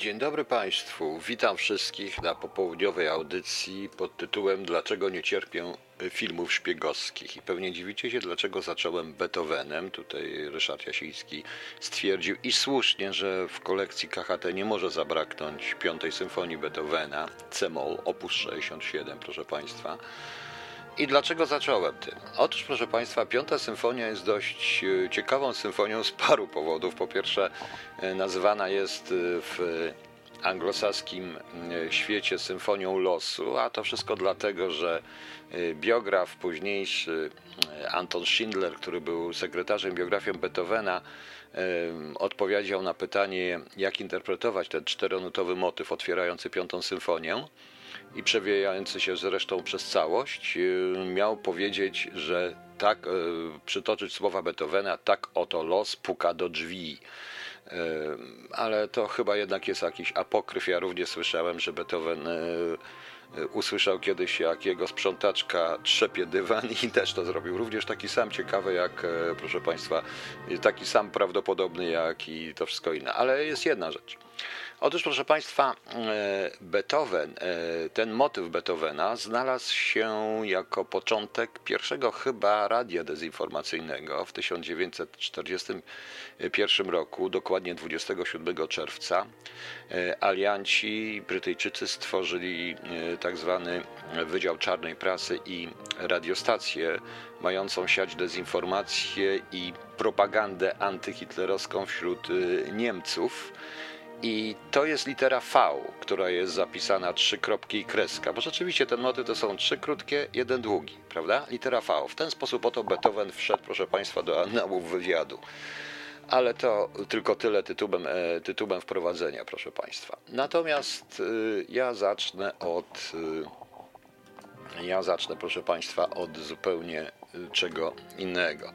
Dzień dobry Państwu. Witam wszystkich na popołudniowej audycji pod tytułem Dlaczego nie cierpię filmów szpiegowskich? I pewnie dziwicie się, dlaczego zacząłem Beethovenem. Tutaj Ryszard Jasiński stwierdził i słusznie, że w kolekcji KHT nie może zabraknąć piątej symfonii Beethovena, C-moll, op. 67, proszę Państwa. I dlaczego zacząłem tym? Otóż, proszę Państwa, Piąta Symfonia jest dość e, ciekawą symfonią z paru powodów. Po pierwsze, e, nazywana jest e, w anglosaskim świecie symfonią losu, a to wszystko dlatego, że biograf późniejszy Anton Schindler, który był sekretarzem biografią Beethovena, odpowiedział na pytanie, jak interpretować ten czteronutowy motyw otwierający Piątą Symfonię i przewijający się zresztą przez całość, y, miał powiedzieć, że tak, y, przytoczyć słowa Beethovena, tak oto los puka do drzwi. Y, ale to chyba jednak jest jakiś apokryf. Ja również słyszałem, że Beethoven usłyszał kiedyś, jak jego sprzątaczka trzepie dywan i też to zrobił. Również taki sam ciekawy jak, proszę Państwa, taki sam prawdopodobny jak i to wszystko inne. Ale jest jedna rzecz. Otóż, proszę Państwa, e, Beethoven, e, ten motyw Beethovena znalazł się jako początek pierwszego chyba radia dezinformacyjnego w 1941 roku, dokładnie 27 czerwca. E, alianci Brytyjczycy stworzyli tak zwany Wydział Czarnej Prasy i radiostację mającą siać dezinformację i propagandę antyhitlerowską wśród Niemców. I to jest litera V, która jest zapisana trzy kropki i kreska, bo rzeczywiście ten motyw to są trzy krótkie, jeden długi, prawda? Litera V. W ten sposób oto Beethoven wszedł, proszę Państwa, do annałów wywiadu. Ale to tylko tyle tytułem, e, tytułem wprowadzenia, proszę Państwa. Natomiast y, ja zacznę od. Y, ja zacznę, proszę Państwa, od zupełnie czego innego.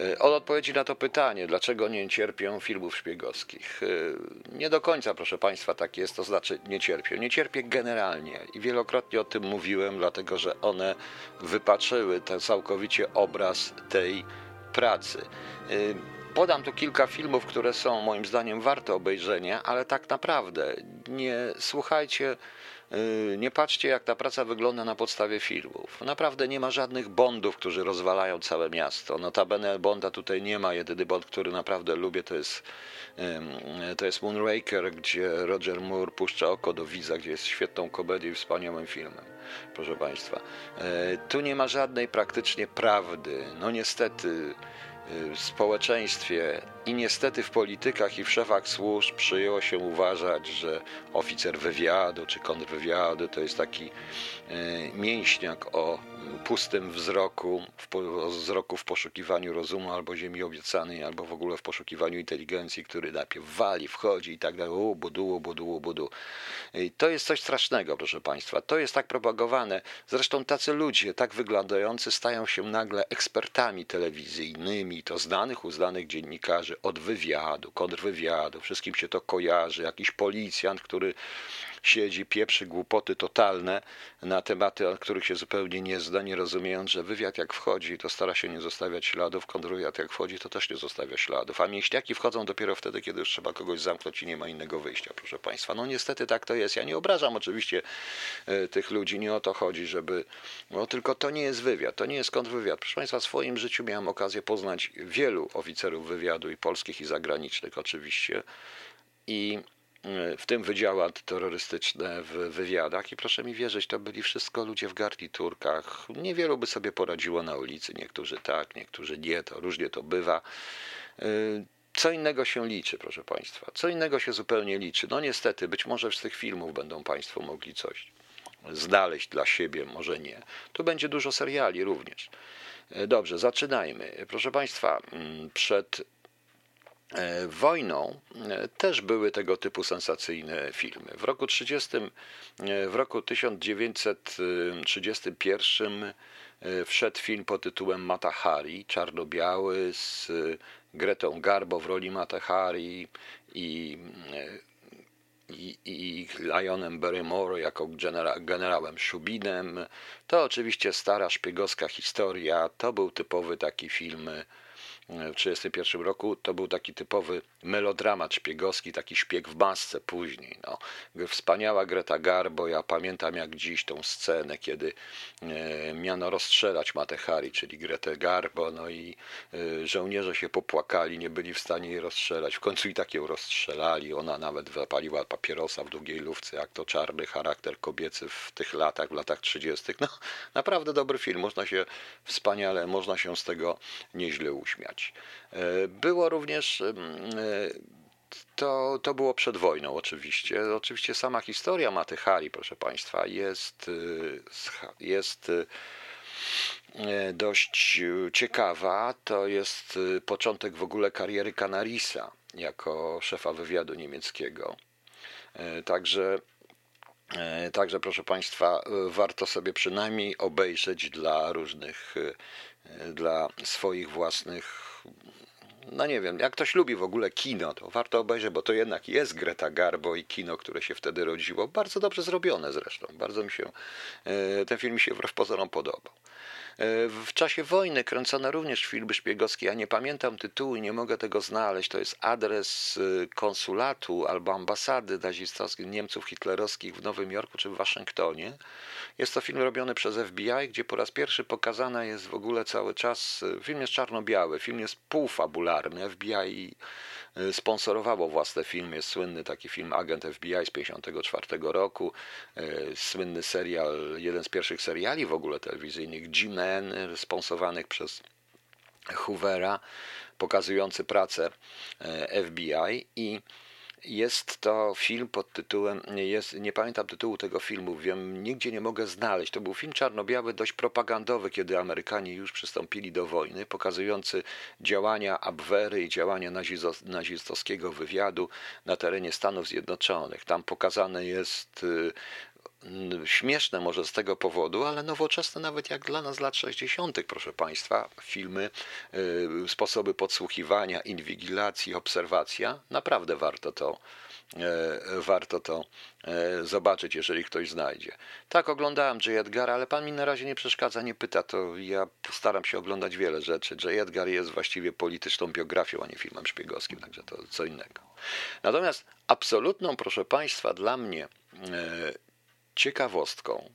E, od odpowiedzi na to pytanie, dlaczego nie cierpię filmów szpiegowskich. E, nie do końca, proszę Państwa, tak jest, to znaczy nie cierpię. Nie cierpię generalnie i wielokrotnie o tym mówiłem, dlatego że one wypaczyły ten całkowicie obraz tej pracy. E, podam tu kilka filmów, które są moim zdaniem warte obejrzenia, ale tak naprawdę nie słuchajcie nie patrzcie, jak ta praca wygląda na podstawie filmów. Naprawdę nie ma żadnych Bondów, którzy rozwalają całe miasto. Notabene Bonda tutaj nie ma. Jedyny Bond, który naprawdę lubię, to jest, to jest Moonraker, gdzie Roger Moore puszcza oko do widza, gdzie jest świetną komedią i wspaniałym filmem. Proszę Państwa. Yy, tu nie ma żadnej praktycznie prawdy. No niestety w społeczeństwie i niestety w politykach i w szefach służb przyjęło się uważać, że oficer wywiadu czy kontrwywiadu to jest taki e, mięśniak o pustym wzroku, w wzroku w poszukiwaniu rozumu albo ziemi obiecanej, albo w ogóle w poszukiwaniu inteligencji, który najpierw wali, wchodzi i tak dalej, u, budu, budu, budu. I to jest coś strasznego, proszę Państwa. To jest tak propagowane. Zresztą tacy ludzie, tak wyglądający, stają się nagle ekspertami telewizyjnymi, to znanych, uznanych dziennikarzy od wywiadu, kontrwywiadu, wszystkim się to kojarzy, jakiś policjant, który siedzi, pieprzy głupoty totalne na tematy, o których się zupełnie nie zna, nie rozumiejąc, że wywiad jak wchodzi, to stara się nie zostawiać śladów, kontrwywiad jak wchodzi, to też nie zostawia śladów, a mięśniaki wchodzą dopiero wtedy, kiedy już trzeba kogoś zamknąć i nie ma innego wyjścia, proszę Państwa. No niestety tak to jest. Ja nie obrażam oczywiście e, tych ludzi, nie o to chodzi, żeby, no tylko to nie jest wywiad, to nie jest kontrwywiad. Proszę Państwa, w swoim życiu miałem okazję poznać wielu oficerów wywiadu i polskich i zagranicznych oczywiście i w tym wydziały antyterrorystyczne w wywiadach i proszę mi wierzyć, to byli wszystko ludzie w garniturkach. Niewielu by sobie poradziło na ulicy, niektórzy tak, niektórzy nie, to różnie to bywa. Y, co innego się liczy, proszę Państwa, co innego się zupełnie liczy. No niestety, być może z tych filmów będą Państwo mogli coś znaleźć dla siebie, może nie. Tu będzie dużo seriali również. Y, dobrze, zaczynajmy. Proszę Państwa, mm, przed wojną e, też były tego typu sensacyjne filmy. W roku 30, e, w roku 1931 wszedł film pod tytułem Matahari, czarno-biały z Gretą Garbo w roli Matahari i i, i Lionem Barrymore jako genera, generałem Szubinem. To oczywiście stara szpiegowska historia. To był typowy taki film w 1931 roku, to był taki typowy melodramat szpiegowski, taki szpieg w masce później. No. Wspaniała Greta Garbo, ja pamiętam jak dziś tą scenę, kiedy e, miano rozstrzelać Matehari, czyli Gretę Garbo, no i e, żołnierze się popłakali, nie byli w stanie jej rozstrzelać. W końcu i tak ją rozstrzelali, ona nawet zapaliła papierosa w długiej lufce, jak to czarny charakter kobiecy w tych latach, w latach 30. No, naprawdę dobry film, można się wspaniale, można się z tego nieźle uśmiać. E, było również e, to, to było przed wojną oczywiście. Oczywiście sama historia Matyhari, proszę Państwa, jest, e, jest dość ciekawa. To jest początek w ogóle kariery Canarisa jako szefa wywiadu niemieckiego. Także także, proszę Państwa, warto sobie przynajmniej obejrzeć dla różnych, dla swoich własnych. No nie wiem, jak ktoś lubi w ogóle kino, to warto obejrzeć, bo to jednak jest Greta Garbo i kino, które się wtedy rodziło. Bardzo dobrze zrobione zresztą. Bardzo mi się, ten film mi się wbrew pozorom podobał. W czasie wojny kręcono również filmy szpiegowskie. Ja nie pamiętam tytułu i nie mogę tego znaleźć. To jest adres y, konsulatu albo ambasady nazistowskich Niemców hitlerowskich w Nowym Jorku czy w Waszyngtonie. Jest to film robiony przez FBI, gdzie po raz pierwszy pokazana jest w ogóle cały czas. Y, film jest czarno-biały, film jest półfabularny. FBI sponsorowało własne filmy. Jest słynny taki film Agent FBI z 1954 roku, y, słynny serial, jeden z pierwszych seriali w ogóle telewizyjnych, G-Men, sponsowanych przez Hoovera, pokazujący pracę FBI i jest to film pod tytułem, jest, nie pamiętam tytułu tego filmu, wiem, nigdzie nie mogę znaleźć. To był film czarno-biały, dość propagandowy, kiedy Amerykanie już przystąpili do wojny, pokazujący działania Abwehry i działania nazistowskiego wywiadu na terenie Stanów Zjednoczonych. Tam pokazane jest y, śmieszne może z tego powodu, ale nowoczesne nawet jak dla nas lat 60., proszę Państwa, filmy, y, sposoby podsłuchiwania, inwigilacji, obserwacja, naprawdę warto to, y, warto to y, zobaczyć, jeżeli ktoś znajdzie. Tak, oglądałem J. Edgar, ale pan mi na razie nie przeszkadza, nie pyta, to ja staram się oglądać wiele rzeczy. J. Edgar jest właściwie polityczną biografią, a nie filmem szpiegowskim, także to co innego. Natomiast absolutną, proszę Państwa, dla mnie ciekawostką,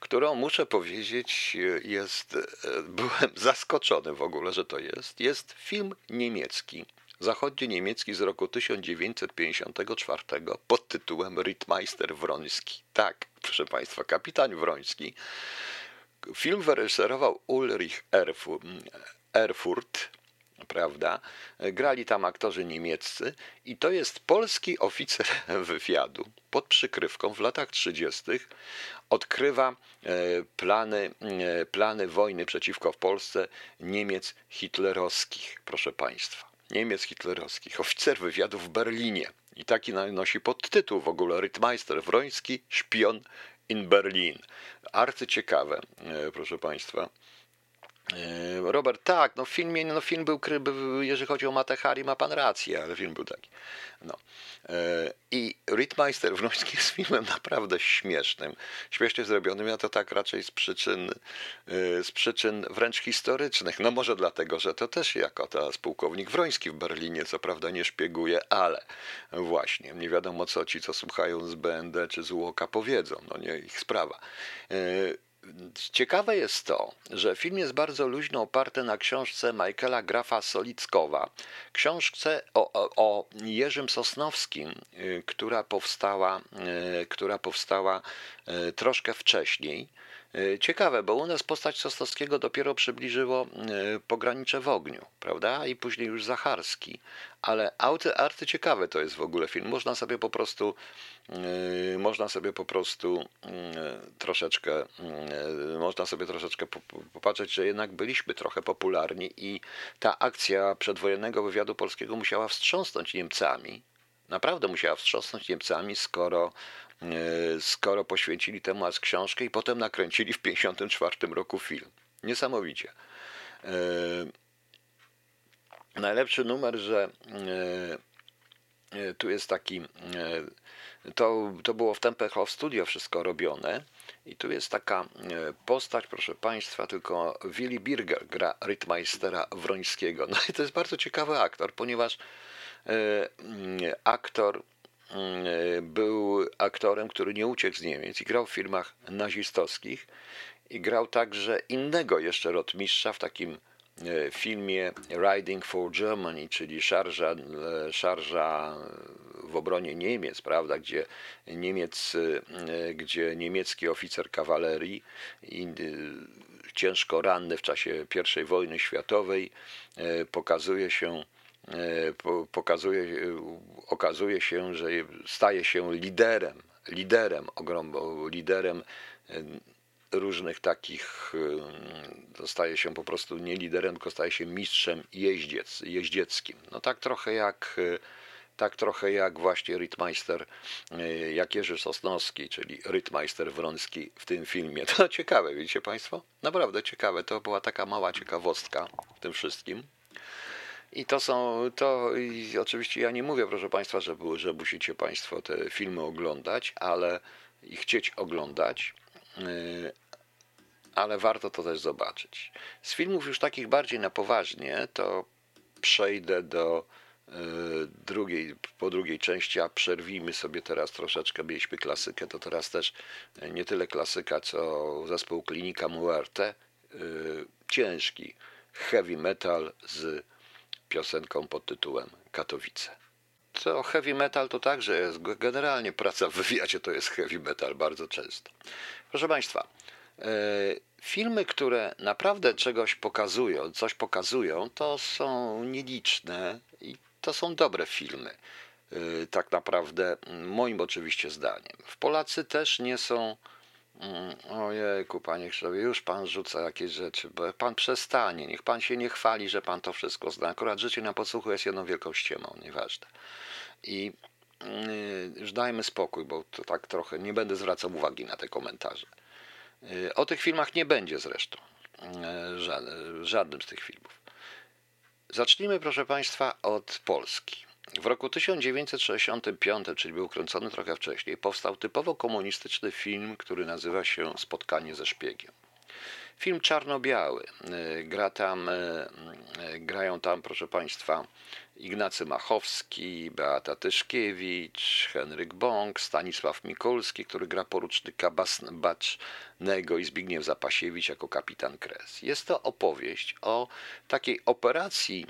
którą muszę powiedzieć, jest, byłem zaskoczony w ogóle, że to jest, jest film niemiecki, zachodni niemiecki z roku 1954 pod tytułem Rittmeister Wroński. Tak, proszę Państwa, kapitan Wroński. Film wyreżyserował Ulrich Erfurt, prawda? Grali tam aktorzy niemieccy i to jest polski oficer wywiadu pod przykrywką w latach 30. odkrywa e, plany, e, plany wojny przeciwko Polsce Niemiec hitlerowskich, proszę Państwa. Niemiec hitlerowskich, oficer wywiadu w Berlinie. I taki nosi podtytuł w ogóle Rittmeister Wroński, szpion in Berlin. Arcyciekawe, e, proszę Państwa. E, Robert, tak, no w filmie, no film był, jeżeli chodzi o Matehari, ma pan rację, ale film był taki. No. E, I Rittmeister Wroński jest filmem naprawdę śmiesznym, śmiesznie zrobionym, ja to tak raczej z przyczyn, e, z przyczyn wręcz historycznych. No może dlatego, że to też jako teraz pułkownik Wroński w Berlinie, co prawda nie szpieguje, ale właśnie, nie wiadomo co ci, co słuchają z BND czy z UOKA powiedzą, no nie ich sprawa. Ciekawe jest to, że film jest bardzo luźno oparty na książce Michaela Grafa Solickowa, książce o, o, o Jerzym Sosnowskim, y, która powstała, y, która powstała y, troszkę wcześniej. Ciekawe, bo u nas postać Sosnowskiego dopiero przybliżyło pogranicze w ogniu, prawda? I później już Zacharski. Ale arty ciekawe to jest w ogóle film. Można sobie po prostu Yy, można sobie po prostu yy, troszeczkę, yy, można sobie troszeczkę popatrzeć, że jednak byliśmy trochę popularni i ta akcja przedwojennego wywiadu polskiego musiała wstrząsnąć Niemcami. Naprawdę musiała wstrząsnąć Niemcami, skoro, skoro poświęcili temu az książkę i potem nakręcili w 1954 roku film. Niesamowicie. Najlepszy numer, że tu jest taki, to, to było w Tempelhof Studio wszystko robione i tu jest taka postać, proszę Państwa, tylko Willy Birger gra Rytmeistera Wrońskiego. No i to jest bardzo ciekawy aktor, ponieważ aktor był aktorem, który nie uciekł z Niemiec i grał w filmach nazistowskich i grał także innego jeszcze rotmistrza w takim e, filmie Riding for Germany, czyli szarża, e, szarża w obronie Niemiec, prawda, gdzie, Niemiec, e, gdzie niemiecki oficer kawalerii ciężko ranny w czasie I wojny światowej pokazuje się pokazuje, okazuje się, że staje się liderem, liderem, ogrom, liderem różnych takich, staje się po prostu nie liderem, tylko staje się mistrzem jeździec, jeździeckim. No tak trochę jak tak trochę jak właśnie Rytmeister, jak Jerzy Sosnowski, czyli Rytmeister Wroński w tym filmie. To ciekawe, widzicie Państwo? Naprawdę ciekawe. To była taka mała ciekawostka w tym wszystkim. I to są, to i oczywiście ja nie mówię, proszę Państwa, że, że musicie Państwo te filmy oglądać, ale i chcieć oglądać, yy, ale warto to też zobaczyć. Z filmów już takich bardziej na poważnie, to przejdę do yy, drugiej, po drugiej części, a przerwijmy sobie teraz troszeczkę, mieliśmy klasykę, to teraz też nie tyle klasyka, co zespół Klinika Muerte, yy, ciężki heavy metal z piosenką pod tytułem Katowice. To heavy metal to także jest, generalnie praca w wywiadzie to jest heavy metal bardzo często. Proszę Państwa, e, filmy, które naprawdę czegoś pokazują, coś pokazują, to są nieliczne i to są dobre filmy. E, tak naprawdę, moim oczywiście zdaniem. W Polacy też nie są ojejku, panie Krzysztofie, już pan rzuca jakieś rzeczy, bo pan przestanie, niech pan się nie chwali, że pan to wszystko zna. Akurat życie na podsłuchu jest jedną wielką ściemą, nieważne. I yy, już dajmy spokój, bo to tak trochę, nie będę zwracał uwagi na te komentarze. Yy, o tych filmach nie będzie zresztą, żadnym, żadnym z tych filmów. Zacznijmy, proszę państwa, od Polski. W roku 1965, czyli był kręcony trochę wcześniej, powstał typowo komunistyczny film, który nazywa się Spotkanie ze szpiegiem. Film czarno-biały. E, gra tam, e, e, grają tam, proszę Państwa, Ignacy Machowski, Beata Tyszkiewicz, Henryk Bąk, Stanisław Mikulski, który gra porucznika Bacznego i Zbigniew Zapasiewicz jako kapitan Kres. Jest to opowieść o takiej operacji,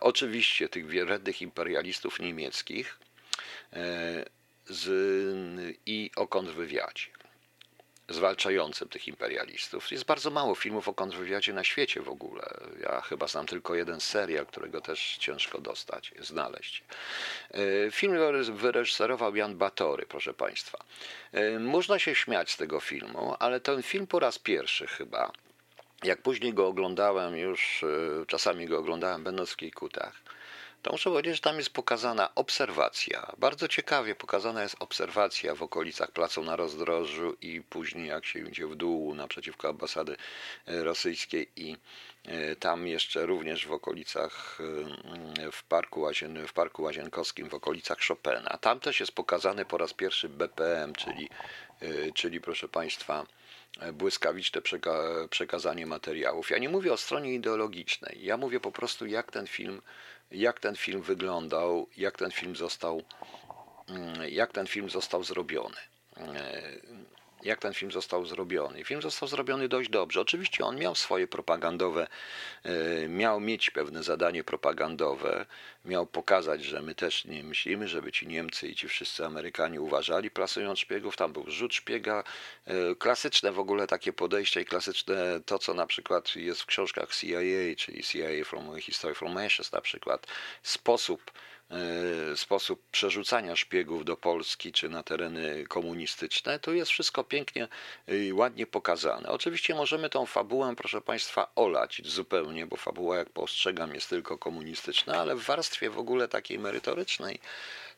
oczywiście tych wiernych imperialistów niemieckich z, i o kontrwywiadzie zwalczającym tych imperialistów. Jest bardzo mało filmów o kontrwywiadzie na świecie w ogóle. Ja chyba znam tylko jeden serial, którego też ciężko dostać, znaleźć. E, film wyreżyserował Jan Batory, proszę Państwa. E, można się śmiać z tego filmu, ale ten film po raz pierwszy chyba, jak później go oglądałem już, e, czasami go oglądałem będąc w Kikutach, to muszę powiedzieć, że tam jest pokazana obserwacja. Bardzo ciekawie pokazana jest obserwacja w okolicach Placu na Rozdrożu i później jak się idzie w dół naprzeciwko ambasady e, rosyjskiej i e, tam jeszcze również w okolicach e, w Parku, Łazien, w Parku Łazienkowskim, w okolicach Chopina. Tam też jest pokazany po raz pierwszy BPM, czyli, czyli proszę Państwa, błyskawiczne przekazanie materiałów. Ja nie mówię o stronie ideologicznej, ja mówię po prostu, jak ten film jak ten film wyglądał, jak ten film został, mm, jak ten film został zrobiony. Jak ten film został zrobiony. Film został zrobiony dość dobrze. Oczywiście on miał swoje propagandowe, e, miał mieć pewne zadanie propagandowe, miał pokazać, że my też nie myślimy, żeby ci Niemcy i ci wszyscy Amerykanie uważali, plasując szpiegów. Tam był rzut szpiega, e, klasyczne w ogóle takie podejście i klasyczne to, co na przykład jest w książkach CIA, czyli CIA from History from Ashes na przykład, sposób sposób przerzucania szpiegów do Polski czy na tereny komunistyczne, to jest wszystko pięknie i ładnie pokazane. Oczywiście możemy tą fabułę, proszę Państwa, olać zupełnie, bo fabuła, jak postrzegam, jest tylko komunistyczna, ale w warstwie w ogóle takiej merytorycznej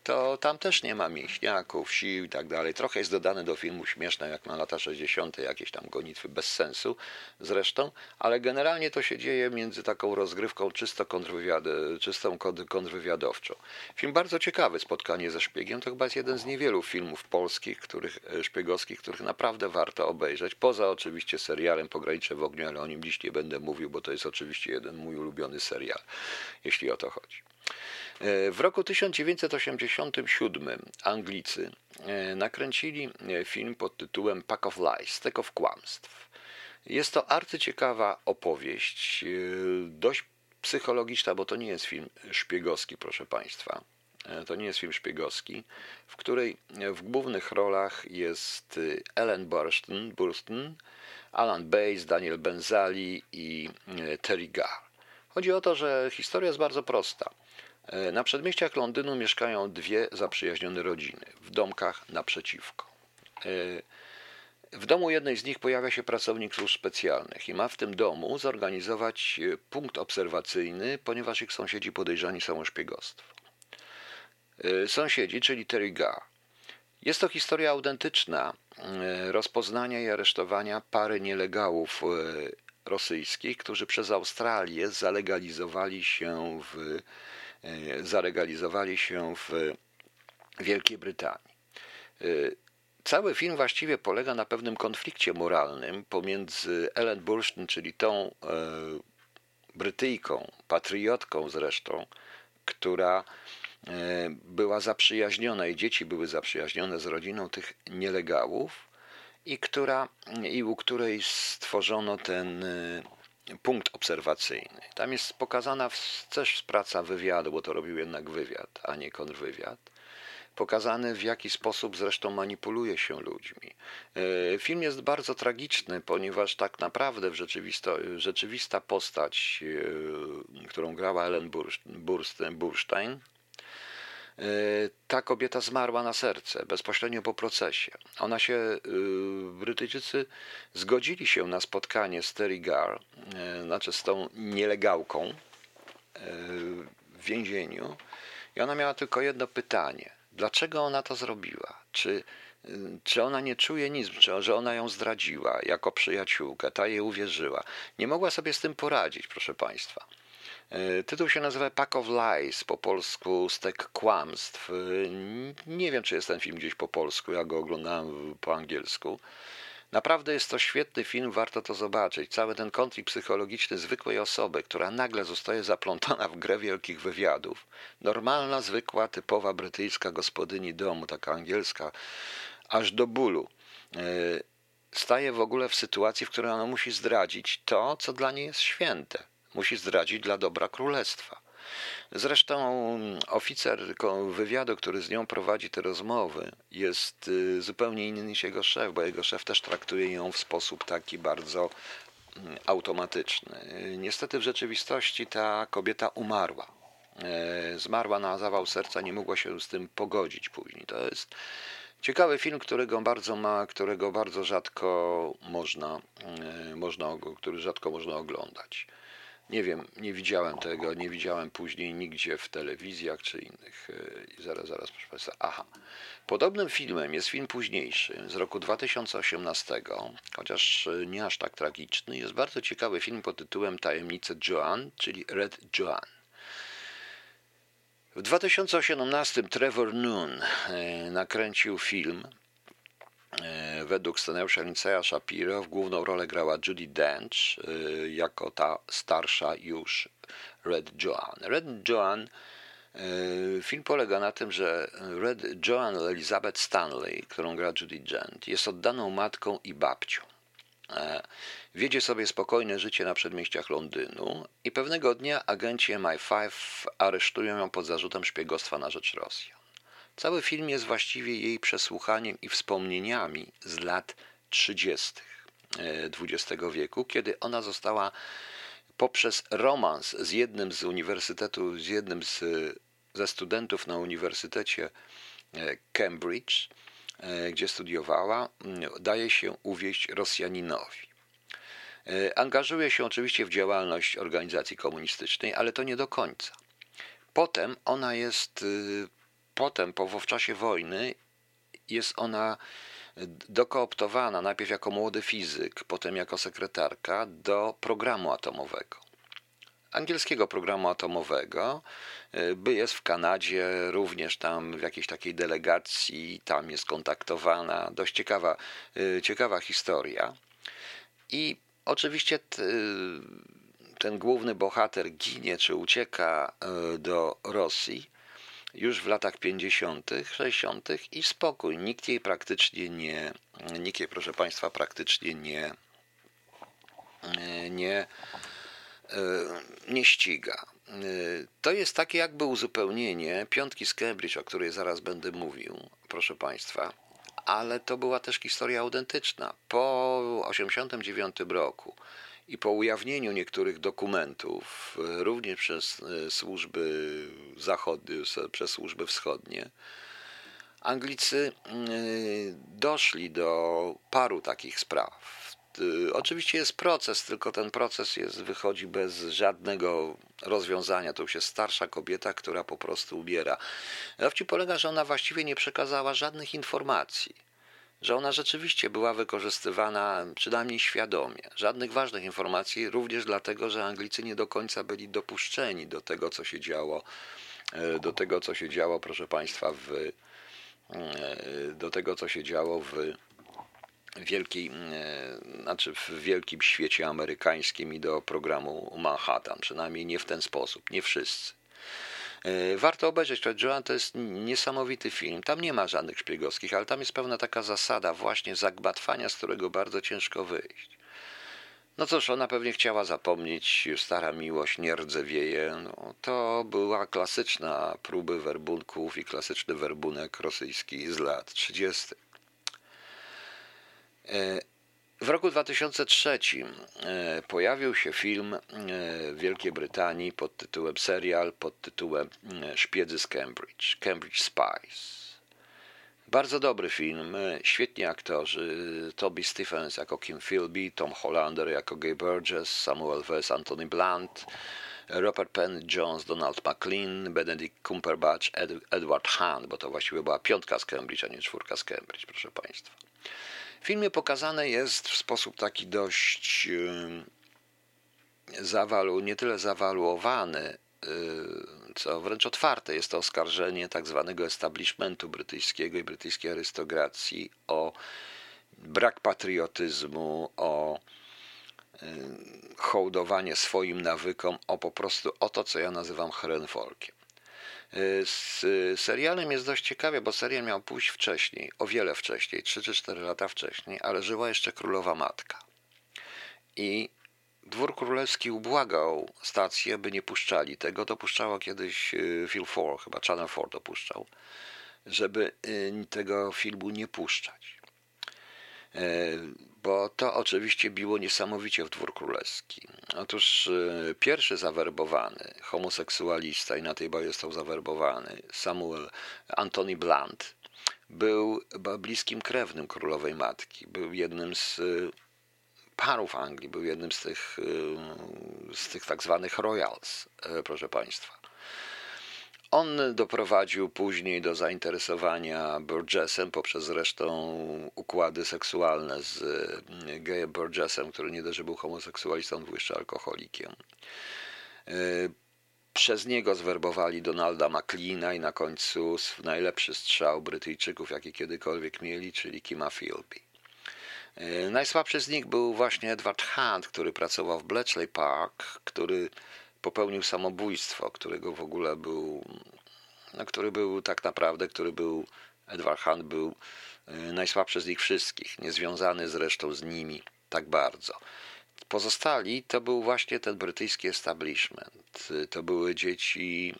to tam też nie ma mięśniaków, sił i tak dalej. Trochę jest dodane do filmu śmieszne, jak na lata 60., jakieś tam gonitwy bez sensu zresztą, ale generalnie to się dzieje między taką rozgrywką czysto kontrwywiad, czystą kontrwywiadowczą. Film bardzo ciekawy, spotkanie ze szpiegiem, to chyba jest jeden z niewielu filmów polskich, których, e, szpiegowskich, których naprawdę warto obejrzeć, poza oczywiście serialem Pogranicze w ogniu, ale o nim dziś nie będę mówił, bo to jest oczywiście jeden mój ulubiony serial, jeśli o to chodzi. E, w roku 1987 Anglicy e, nakręcili e, film pod tytułem Pack of Lies, Stek of Kłamstw. Jest to arcyciekawa opowieść, dość psychologiczna, bo to nie jest film szpiegowski, proszę Państwa. To nie jest film szpiegowski, w której w głównych rolach jest Ellen Burstyn, Burstyn Alan Bates, Daniel Benzali i Terry Garr. Chodzi o to, że historia jest bardzo prosta. E, na przedmieściach Londynu mieszkają dwie zaprzyjaźnione rodziny w domkach naprzeciwko. E, w domu jednej z nich pojawia się pracownik służb specjalnych i ma w tym domu zorganizować e, punkt obserwacyjny, ponieważ ich sąsiedzi podejrzani są o szpiegostwo. Sąsiedzi, czyli Terry Gar. Jest to historia autentyczna rozpoznania i aresztowania pary nielegałów rosyjskich, którzy przez Australię zalegalizowali się w E, zalegalizowali się w Wielkiej Brytanii. E, cały film właściwie polega na pewnym konflikcie moralnym pomiędzy Ellen Burstyn, czyli tą e, Brytyjką, patriotką zresztą, która była zaprzyjaźniona i dzieci były zaprzyjaźnione z rodziną tych nielegałów i, która, i u której stworzono ten punkt obserwacyjny. Tam jest pokazana też praca wywiadu, bo to robił jednak wywiad, a nie kontrwywiad. Pokazany w jaki sposób zresztą manipuluje się ludźmi. E, film jest bardzo tragiczny, ponieważ tak naprawdę w rzeczywista postać, e, którą grała Ellen Burstein, ta kobieta zmarła na serce bezpośrednio po procesie. Ona się, e, Brytyjczycy zgodzili się na spotkanie z Terry Gar, e, znaczy z tą nielegałką w więzieniu i ona miała tylko jedno pytanie. Dlaczego ona to zrobiła? Czy, czy ona nie czuje nic, czy, że ona ją zdradziła jako przyjaciółkę, ta jej uwierzyła? Nie mogła sobie z tym poradzić, proszę Państwa. E, tytuł się nazywa Pack of Lies, po polsku Stek Kłamstw. E, nie wiem, czy jest ten film gdzieś po polsku, ja go oglądałem po angielsku. Naprawdę jest to świetny film, warto to zobaczyć. Cały ten konflikt psychologiczny zwykłej osoby, która nagle zostaje zaplątana w grę wielkich wywiadów. Normalna, zwykła, typowa brytyjska gospodyni domu, taka angielska, aż do bólu. E, staje w ogóle w sytuacji, w której ona musi zdradzić to, co dla niej jest święte Musi zdradzić dla dobra królestwa. Zresztą oficer wywiadu, który z nią prowadzi te rozmowy, jest y, zupełnie inny niż jego szef, bo jego szef też traktuje ją w sposób taki bardzo mm, automatyczny. Niestety w rzeczywistości ta kobieta umarła. E, zmarła na zawał serca, nie mogła się z tym pogodzić później. To jest ciekawy film, którego bardzo ma, którego bardzo rzadko można, e, można który rzadko można oglądać. Nie wiem, nie widziałem tego, nie widziałem później nigdzie w telewizjach czy innych. E, zaraz, zaraz, proszę Państwa. Aha. Podobnym filmem jest film późniejszy, z roku 2018, chociaż e, nie aż tak tragiczny. Jest bardzo ciekawy film pod tytułem Tajemnice Joan, czyli Red Joan. W 2018 Trevor Noon e, nakręcił film według scenariusza Lindsaya Shapiro w główną rolę grała Judy Dench e, jako ta starsza już Red Joan. Red Joan e, Film polega na tym, że Red Joan Elizabeth Stanley, którą gra Judy Dent, jest oddaną matką i babcią. Wiedzie sobie spokojne życie na przedmieściach Londynu i pewnego dnia agenci MI5 aresztują ją pod zarzutem szpiegostwa na rzecz Rosji. Cały film jest właściwie jej przesłuchaniem i wspomnieniami z lat 30. XX e, wieku, kiedy ona została poprzez romans z jednym z uniwersytetu, z jednym z, ze studentów na Uniwersytecie e, Cambridge, e, gdzie studiowała, daje się uwieść Rosjaninowi. Angażuje się oczywiście w działalność organizacji komunistycznej, ale to nie do końca. Potem ona jest potem, po, w czasie wojny, jest ona dokooptowana najpierw jako młody fizyk, potem jako sekretarka do programu atomowego. Angielskiego programu atomowego, by jest w Kanadzie, również tam w jakiejś takiej delegacji, tam jest kontaktowana. Dość ciekawa, ciekawa historia. I oczywiście ten główny bohater ginie czy ucieka e, do Rosji już w latach 50., 60. i spokój. Nikt jej praktycznie nie, nikt jej, proszę Państwa, praktycznie nie, e, nie, e, nie ściga. To jest takie jakby uzupełnienie piątki z Cambridge, o której zaraz będę mówił, proszę Państwa, ale to była też historia autentyczna. Po 1989 roku i po ujawnieniu niektórych dokumentów, również przez e, służby zachodnie, przez służby wschodnie, Anglicy e, doszli do paru takich spraw. Oczywiście jest proces, tylko ten proces jest, wychodzi bez żadnego rozwiązania. To już jest starsza kobieta, która po prostu umiera. Dowcip polega, że ona właściwie nie przekazała żadnych informacji że ona rzeczywiście była wykorzystywana przynajmniej świadomie. Żadnych ważnych informacji, również dlatego, że Anglicy nie do końca byli dopuszczeni do tego, co się działo, e, do tego, co się działo, proszę Państwa, w, e, do tego, co się działo w wielkiej, e, znaczy w wielkim świecie amerykańskim i do programu Manhattan. Przynajmniej nie w ten sposób, nie wszyscy. E, warto obejrzeć to. Joan to jest niesamowity film. Tam nie ma żadnych szpiegowskich, ale tam jest pewna taka zasada właśnie zagmatwania, z którego bardzo ciężko wyjść. No cóż, ona pewnie chciała zapomnieć, stara miłość nie rdzewieje. No, to była klasyczna próby werbunków i klasyczny werbunek rosyjski z lat 30. W roku 2003 e, pojawił się film e, w Wielkiej Brytanii pod tytułem serial pod tytułem e, Szpiedzy z Cambridge, Cambridge Spies. Bardzo dobry film, świetni aktorzy, Toby Stephens jako Kim Philby, Tom Hollander jako Gay Burgess, Samuel West, Anthony Blunt, Robert Penn Jones, Donald McLean, Benedict Cumberbatch, Ed, Edward Hunt, bo to właściwie była piątka z Cambridge, a nie czwórka z Cambridge, proszę Państwa. W filmie pokazane jest w sposób taki dość zawalu, nie tyle zawaluowany, y, co wręcz otwarte jest to oskarżenie tak zwanego establishmentu brytyjskiego i brytyjskiej arystokracji o brak patriotyzmu, o hołdowanie swoim nawykom, o po prostu o to, co ja nazywam herenfolkiem. Z serialem jest dość ciekawie, bo serial miał pójść wcześniej, o wiele wcześniej, 3 czy 4 lata wcześniej, ale żyła jeszcze królowa matka. I dwór królewski ubłagał stację, by nie puszczali tego. Dopuszczało kiedyś y, Phil 4, chyba Channel 4 dopuszczał, żeby y, tego filmu nie puszczać. E, bo to oczywiście biło niesamowicie w dwór królewski. Otóż e, pierwszy zawerbowany homoseksualista i na tej bazie został zawerbowany Samuel Anthony Blunt był bliskim krewnym królowej matki. Był jednym z e, parów Anglii, był jednym z tych, z tych tak zwanych royals, proszę Państwa. On doprowadził później do zainteresowania Burgessem poprzez zresztą układy seksualne z mm, Gayem Burgessem, który nie dość, że był homoseksualistą, był jeszcze alkoholikiem. E, przez niego zwerbowali Donalda McLeana i na końcu najlepszy strzał Brytyjczyków, jaki kiedykolwiek mieli, czyli Kima Philby. E, najsłabszy z nich był właśnie Edward Hunt, który pracował w Bletchley Park, który popełnił samobójstwo, którego w ogóle był, no, który był tak naprawdę, który był, Edward Hunt był y, najsłabszy z nich wszystkich, niezwiązany zresztą z nimi tak bardzo. Pozostali to był właśnie ten brytyjski establishment. To były dzieci,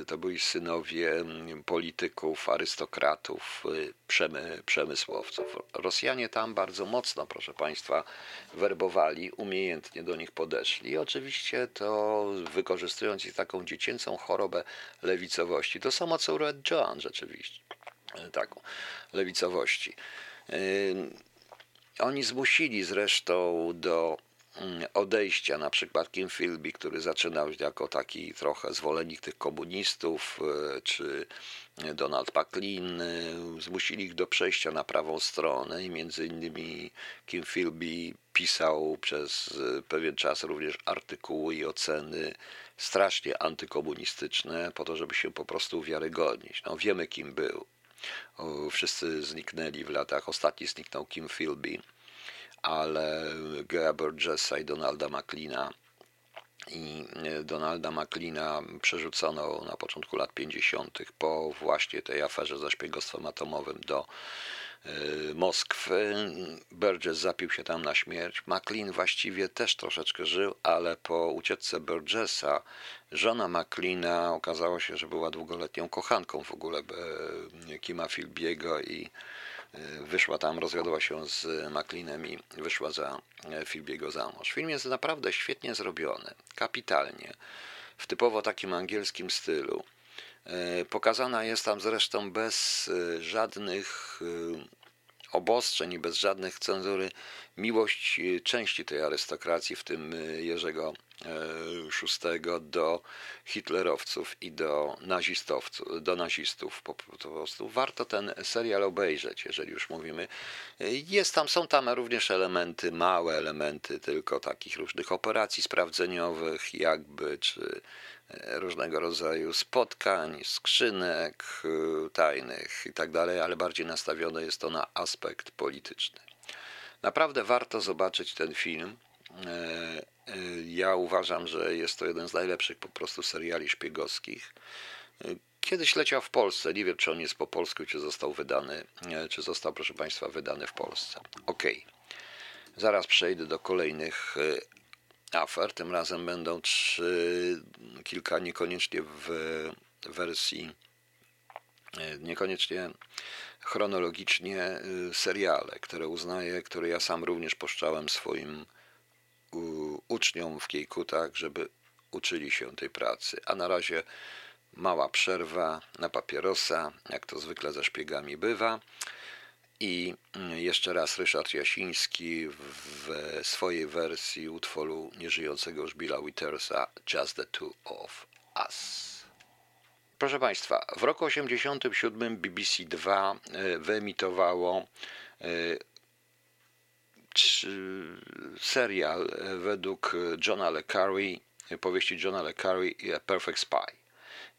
y, to byli synowie mm, polityków, arystokratów, przemy, przemysłowców. Rosjanie tam bardzo mocno, proszę Państwa, werbowali, umiejętnie do nich podeszli. Oczywiście to wykorzystując ich taką dziecięcą chorobę lewicowości. To samo co Red John rzeczywiście, taką lewicowości. Oni zmusili zresztą do odejścia, na przykład Kim Philby, który zaczynał jako taki trochę zwolennik tych komunistów, e, czy Donald Packlin, zmusili ich do przejścia na prawą stronę i między innymi Kim Philby pisał przez pewien czas również artykuły i oceny strasznie antykomunistyczne, po to, żeby się po prostu uwiarygodnić. No, wiemy, kim był. Wszyscy zniknęli w latach. Ostatni zniknął Kim Philby, ale Gea Burgessa i Donalda McLeana i Donalda McLeana przerzucono na początku lat 50. po właśnie tej aferze ze szpiegostwem atomowym do Y, Moskwy. Burgess zapił się tam na śmierć. McLean właściwie też troszeczkę żył, ale po ucieczce Burgessa żona McLeana okazało się, że była długoletnią kochanką w ogóle e, Kima Philbiego i e, wyszła tam, rozwiodła się z McLeanem i wyszła za e, Philbiego za mąż. Film jest naprawdę świetnie zrobiony, kapitalnie, w typowo takim angielskim stylu. E, pokazana jest tam zresztą bez e, żadnych e, obostrzeń i bez żadnych cenzury miłość części tej arystokracji, w tym Jerzego VI, do hitlerowców i do nazistowców, do nazistów. Po prostu warto ten serial obejrzeć, jeżeli już mówimy. Jest tam, są tam również elementy, małe elementy, tylko takich różnych operacji sprawdzeniowych, jakby, czy różnego rodzaju spotkań, skrzynek y, tajnych itd., tak ale bardziej nastawione jest to na aspekt polityczny. Naprawdę warto zobaczyć ten film. E, y, ja uważam, że jest to jeden z najlepszych po prostu seriali szpiegowskich. Y, kiedyś leciał w Polsce. Nie wiem, czy on jest po polsku, czy został wydany, czy został, proszę Państwa, wydany w Polsce. Ok. Zaraz przejdę do kolejnych afer. Tym razem będą trzy, kilka niekoniecznie w wersji, e, niekoniecznie chronologicznie e, seriale, które uznaję, które ja sam również poszczałem swoim uczniom w Kiejkutach, żeby uczyli się tej pracy. A na razie mała przerwa na papierosa, jak to zwykle ze szpiegami bywa. I mm, jeszcze raz Ryszard Jasiński w swojej wersji utworu nieżyjącego już Billa Wittersa Just the Two of Us. Proszę Państwa, w roku 1987 BBC 2 e, wyemitowało e, serial e, według Johna Le Carre, powieści Johna Le Carre A Perfect Spy.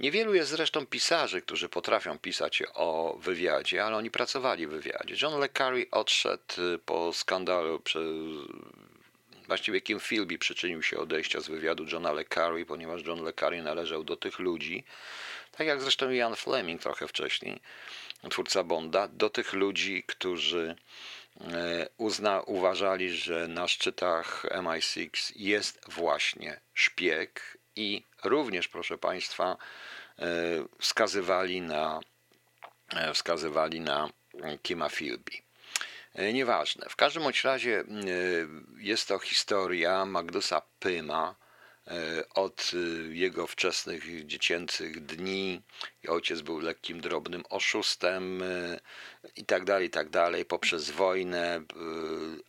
Niewielu jest zresztą pisarzy, którzy potrafią pisać o wywiadzie, ale oni pracowali w wywiadzie. John Le Carre odszedł y, po skandalu, przez, właściwie Kim Philby przyczynił się odejścia z wywiadu Johna Le Carre, ponieważ John Le Carre należał do tych ludzi, tak jak zresztą Ian Fleming trochę wcześniej, twórca Bonda, do tych ludzi, którzy e, uzna, uważali, że na szczytach MI6 jest właśnie szpieg i również, proszę Państwa, e, wskazywali na, e, wskazywali na Kima Philby. E, nieważne. W każdym bądź razie jest to historia Magdusa Pyma od jego wczesnych dziecięcych dni. Ojciec był lekkim, drobnym oszustem i tak dalej, i tak dalej, poprzez wojnę,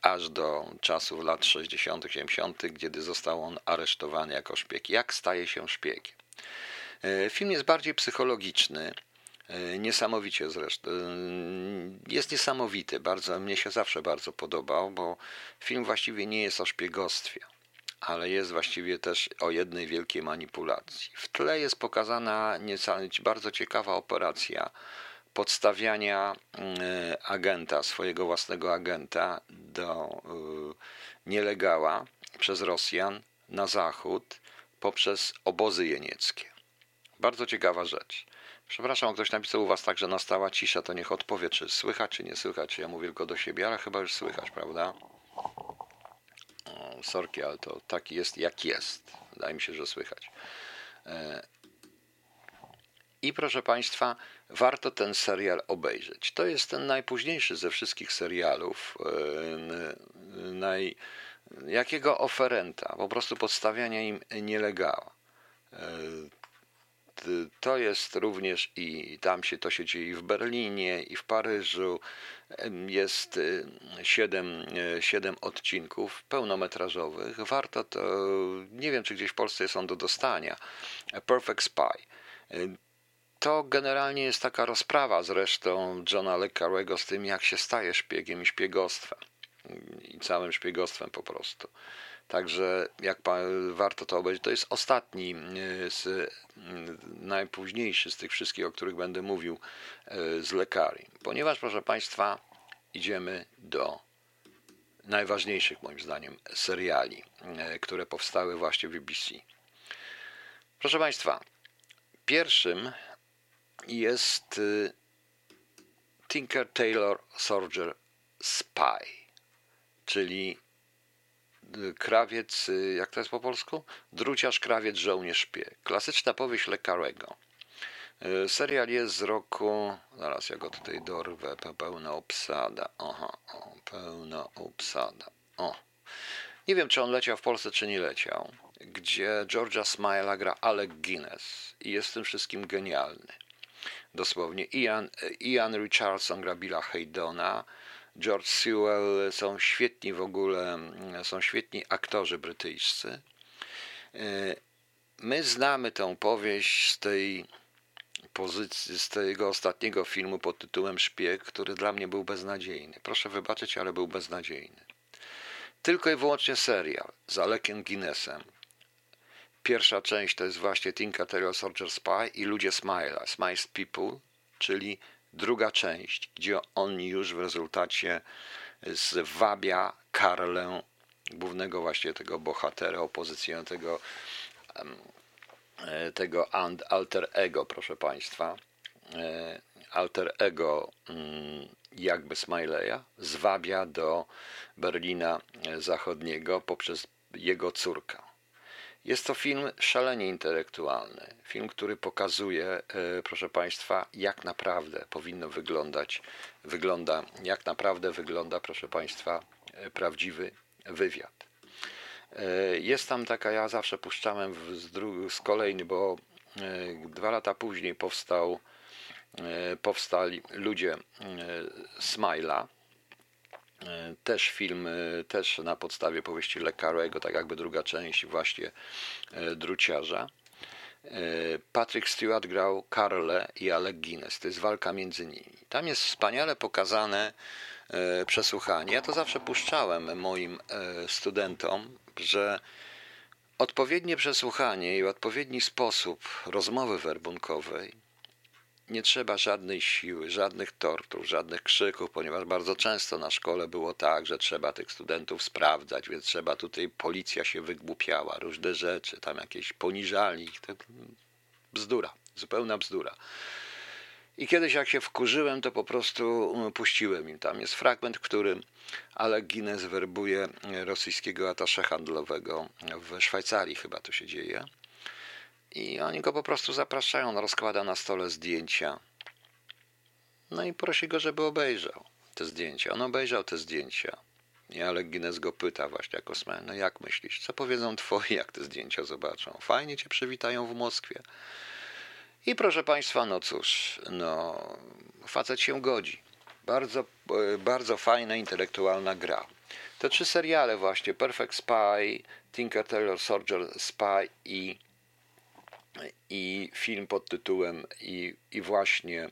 aż do czasów lat 60., 70., kiedy został on aresztowany jako szpieg. Jak staje się szpiegiem? E, film jest bardziej psychologiczny, e, niesamowicie zresztą. E, jest niesamowity, bardzo, mnie się zawsze bardzo podobał, bo film właściwie nie jest o szpiegostwie, ale jest właściwie też o jednej wielkiej manipulacji. W tle jest pokazana nieco, bardzo ciekawa operacja podstawiania agenta, swojego własnego agenta do nielegała przez Rosjan na zachód poprzez obozy jenieckie. Bardzo ciekawa rzecz. Przepraszam, ktoś napisał u Was tak, że nastała cisza, to niech odpowie, czy słychać, czy nie słychać. Ja mówię tylko do siebie, ale chyba już słychać, prawda? Sorki, ale to taki jest, jak jest. Wydaje mi się, że słychać. E, I proszę Państwa, warto ten serial obejrzeć. To jest ten najpóźniejszy ze wszystkich serialów, e, naj, jakiego oferenta, po prostu podstawiania im nielegała. E, to jest również i tam się to się dzieje i w Berlinie, i w Paryżu. Jest siedem, siedem odcinków pełnometrażowych. Warto to, nie wiem czy gdzieś w Polsce są do dostania. Perfect Spy. To generalnie jest taka rozprawa zresztą Johna Le z tym, jak się staje szpiegiem i szpiegostwem. I całym szpiegostwem po prostu. Także jak warto to obejrzeć, to jest ostatni e, z najpóźniejszy z tych wszystkich, o których będę mówił e, z lekarii. Ponieważ, proszę Państwa, idziemy do najważniejszych moim zdaniem seriali, e, które powstały właśnie w BBC. Proszę Państwa, pierwszym jest Tinker Taylor Soldier Spy, czyli krawiec, y, jak to jest po polsku? Druciarz, krawiec, żołnierz, szpieg. Klasyczna powieść Lekarego. Y, serial jest z roku, zaraz ja go tutaj dorwę, pełna obsada. Aha, o, pełna obsada. O. Nie wiem, czy on leciał w Polsce, czy nie leciał. Gdzie Georgia Smila gra Alec Guinness i jest w tym wszystkim genialny. Dosłownie. Ian, Ian Richardson gra Billa Haydona. George Sewell, są świetni w ogóle, są świetni aktorzy brytyjscy. E, my znamy tę powieść z tej pozycji, z tego ostatniego filmu pod tytułem Szpieg, który dla mnie był beznadziejny. Proszę wybaczyć, ale był beznadziejny. Tylko i wyłącznie serial z Alekiem Guinnessem. Pierwsza część to jest właśnie Tinka Taylor Soldier Spy i Ludzie Smile'a, Smiles People, czyli druga część, gdzie on już w rezultacie zwabia Karlę, głównego właśnie tego bohatera, opozycję tego, e, tego alter ego, proszę Państwa, e, alter ego mm, jakby Smileya, zwabia do Berlina Zachodniego poprzez jego córkę. Jest to film szalenie intelektualny. Film, który pokazuje, e, proszę Państwa, jak naprawdę powinno wyglądać, wygląda, jak naprawdę wygląda, proszę Państwa, e, prawdziwy wywiad. E, jest tam taka, ja zawsze puszczałem z, z kolejny, bo dwa lata później powstał, powstali ludzie Smila, E, też film, e, też na podstawie powieści Le Carrego, tak jakby druga część właśnie e, Druciarza. Patrick Stewart grał Carle i Alec Guinness. To jest walka między nimi. Tam jest wspaniale pokazane przesłuchanie. Ja to zawsze puszczałem moim studentom, że odpowiednie przesłuchanie i odpowiedni sposób rozmowy werbunkowej nie trzeba żadnej siły, żadnych tortur, żadnych krzyków, ponieważ bardzo często na szkole było tak, że trzeba tych studentów sprawdzać, więc trzeba tutaj, policja się wygłupiała, różne rzeczy, tam jakieś poniżali ich. Bzdura, zupełna bzdura. I kiedyś jak się wkurzyłem, to po prostu puściłem im. Tam jest fragment, w którym Alec Guinness werbuje rosyjskiego atasze handlowego w Szwajcarii chyba to się dzieje i oni go po prostu zapraszają, rozkłada na stole zdjęcia. No i prosi go, żeby obejrzał te zdjęcia. On obejrzał te zdjęcia. I Alek Guinness go pyta właśnie jako smen, no jak myślisz, co powiedzą twoi, jak te zdjęcia zobaczą? Fajnie cię przywitają w Moskwie. I proszę państwa, no cóż, no facet się godzi. Bardzo, e, bardzo fajna, intelektualna gra. Te trzy seriale właśnie, Perfect Spy, Tinker Tailor Soldier Spy i i film pod tytułem i, i właśnie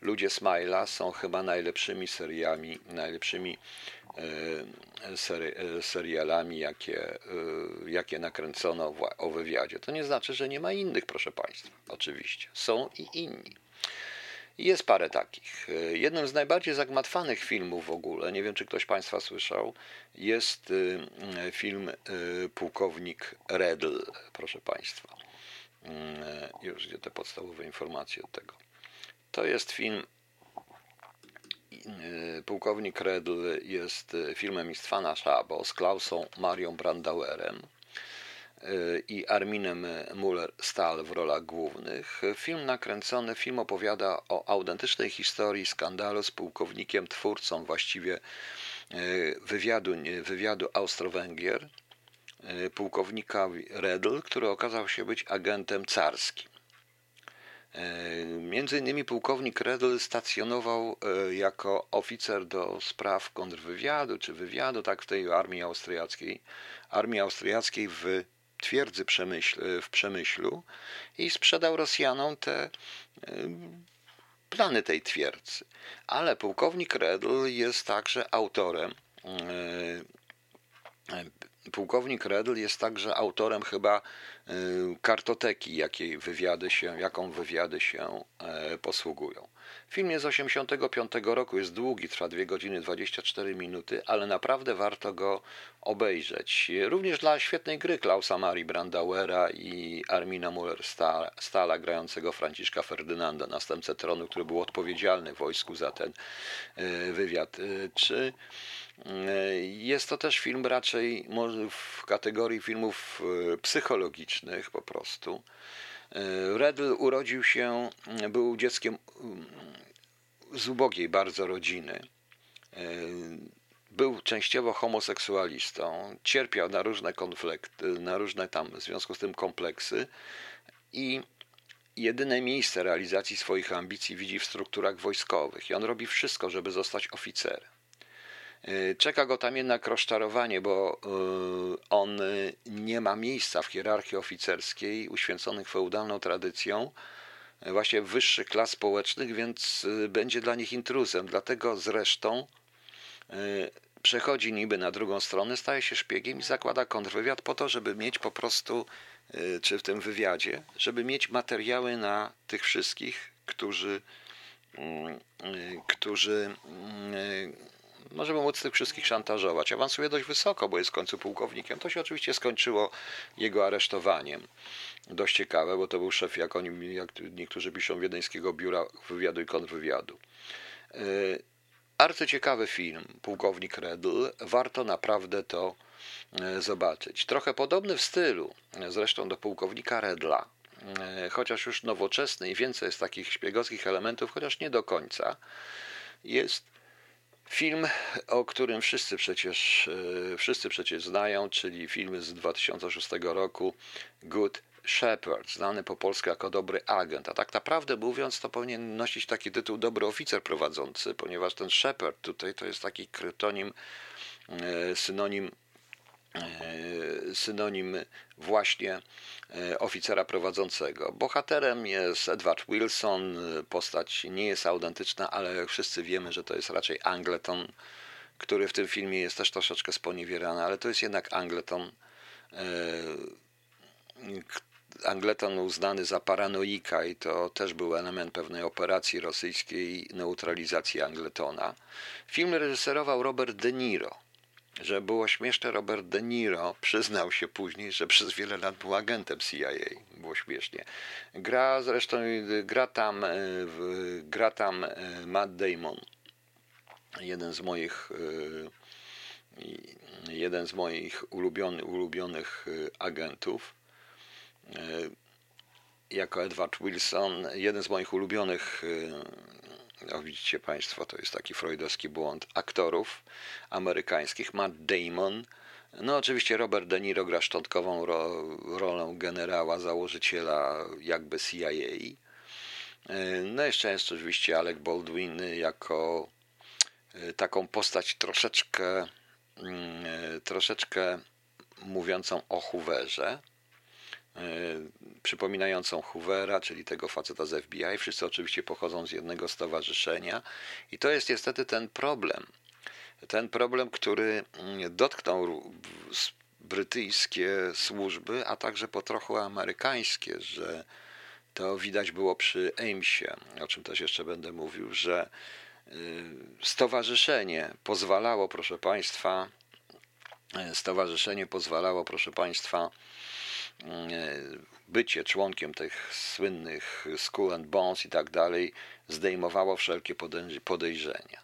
Ludzie Smila są chyba najlepszymi seriami, najlepszymi e, e, serialami, jakie, e, jakie nakręcono o wywiadzie. To nie znaczy, że nie ma innych, proszę Państwa. Oczywiście. Są i inni. Jest parę takich. Jednym z najbardziej zagmatwanych filmów w ogóle, nie wiem czy ktoś Państwa słyszał, jest film Pułkownik Redl, proszę Państwa. Mm, już gdzie te podstawowe informacje od tego. To jest film. Y, Pułkownik Redl jest y, filmem Istwana Szabo z Klausą Marią Brandauerem i Arminem Muller-Stahl w rolach głównych. Film nakręcony, film opowiada o autentycznej historii skandalu z pułkownikiem, twórcą właściwie wywiadu, wywiadu Austro-Węgier, pułkownika Redl, który okazał się być agentem carskim. Między innymi pułkownik Redl stacjonował jako oficer do spraw kontrwywiadu czy wywiadu, tak w tej armii austriackiej, armii austriackiej w twierdzy Przemyśl, w Przemyślu i sprzedał Rosjanom te plany tej twierdzy. Ale pułkownik Redl jest także autorem Pułkownik Redl jest także autorem chyba y, kartoteki, jakiej wywiady się, jaką wywiady się e, posługują. Film jest z 1985 roku, jest długi, trwa 2 godziny 24 minuty, ale naprawdę warto go obejrzeć. Również dla świetnej gry Klausa Marii Brandauera i Armina Muller-Stala grającego Franciszka Ferdynanda, następcę tronu, który był odpowiedzialny w wojsku za ten e, wywiad. E, czy jest to też film raczej w kategorii filmów e, psychologicznych po prostu. E, Redl urodził się, był dzieckiem z ubogiej bardzo rodziny. E, był częściowo homoseksualistą, cierpiał na różne konflikty, na różne tam w związku z tym kompleksy i jedyne miejsce realizacji swoich ambicji widzi w strukturach wojskowych i on robi wszystko, żeby zostać oficerem. Y, czeka go tam jednak rozczarowanie, bo y, on nie ma miejsca w hierarchii oficerskiej uświęconych feudalną tradycją, właśnie wyższych klas społecznych, więc będzie dla nich intruzem. Dlatego zresztą przechodzi niby na drugą stronę, staje się szpiegiem i zakłada kontrwywiad po to, żeby mieć po prostu, czy w tym wywiadzie, żeby mieć materiały na tych wszystkich, którzy, mm, którzy mm, możemy móc tych wszystkich szantażować. Awansuje dość wysoko, bo jest w końcu pułkownikiem. To się oczywiście skończyło jego aresztowaniem. Dość ciekawe, bo to był szef, jak, oni, jak niektórzy piszą, Wiedeńskiego Biura Wywiadu i Kontrwywiadu. Yy, arcyciekawy film, Pułkownik Redl. Warto naprawdę to e, zobaczyć. Trochę podobny w stylu, zresztą do Pułkownika Redla, e, chociaż już nowoczesny i więcej jest takich szpiegowskich elementów, chociaż nie do końca. Jest Film, o którym wszyscy przecież, e, wszyscy przecież znają, czyli film z 2006 roku Good Shepherd, znany po polsku jako Dobry Agent. A tak naprawdę mówiąc, to powinien nosić taki tytuł Dobry Oficer Prowadzący, ponieważ ten Shepherd tutaj to jest taki krytonim, e, synonim synonim właśnie e, oficera prowadzącego. Bohaterem jest Edward Wilson. Postać nie jest autentyczna, ale wszyscy wiemy, że to jest raczej Angleton, który w tym filmie jest też troszeczkę sponiewierany, ale to jest jednak Angleton. E, Angleton uznany za paranoika i to też był element pewnej operacji rosyjskiej neutralizacji Angletona. Film reżyserował Robert De Niro że było śmieszne, Robert De Niro przyznał się później, że przez wiele lat był agentem CIA. Było śmiesznie. Gra zresztą, gra tam, e, gra tam e, Matt Damon, jeden z moich e, jeden z moich ulubionych, ulubionych agentów jako Edward Wilson, jeden z moich ulubionych widzicie Państwo, to jest taki freudowski błąd aktorów amerykańskich. Matt Damon, no oczywiście Robert De Niro gra szczątkową ro, rolę generała, założyciela jakby CIA. No jeszcze jest oczywiście Alec Baldwin jako e, taką postać troszeczkę mm, e, troszeczkę mówiącą o Hooverze. E, przypominającą Hoovera, czyli tego faceta z FBI. Wszyscy oczywiście pochodzą z jednego stowarzyszenia i to jest niestety ten problem. Ten problem, który mm, dotknął brytyjskie służby, a także po trochu amerykańskie, że to widać było przy Amesie, o czym też jeszcze będę mówił, że y, stowarzyszenie pozwalało, proszę Państwa, y, stowarzyszenie pozwalało, proszę Państwa, E, bycie członkiem tych słynnych School and Bones i tak dalej zdejmowało wszelkie podejrzenia.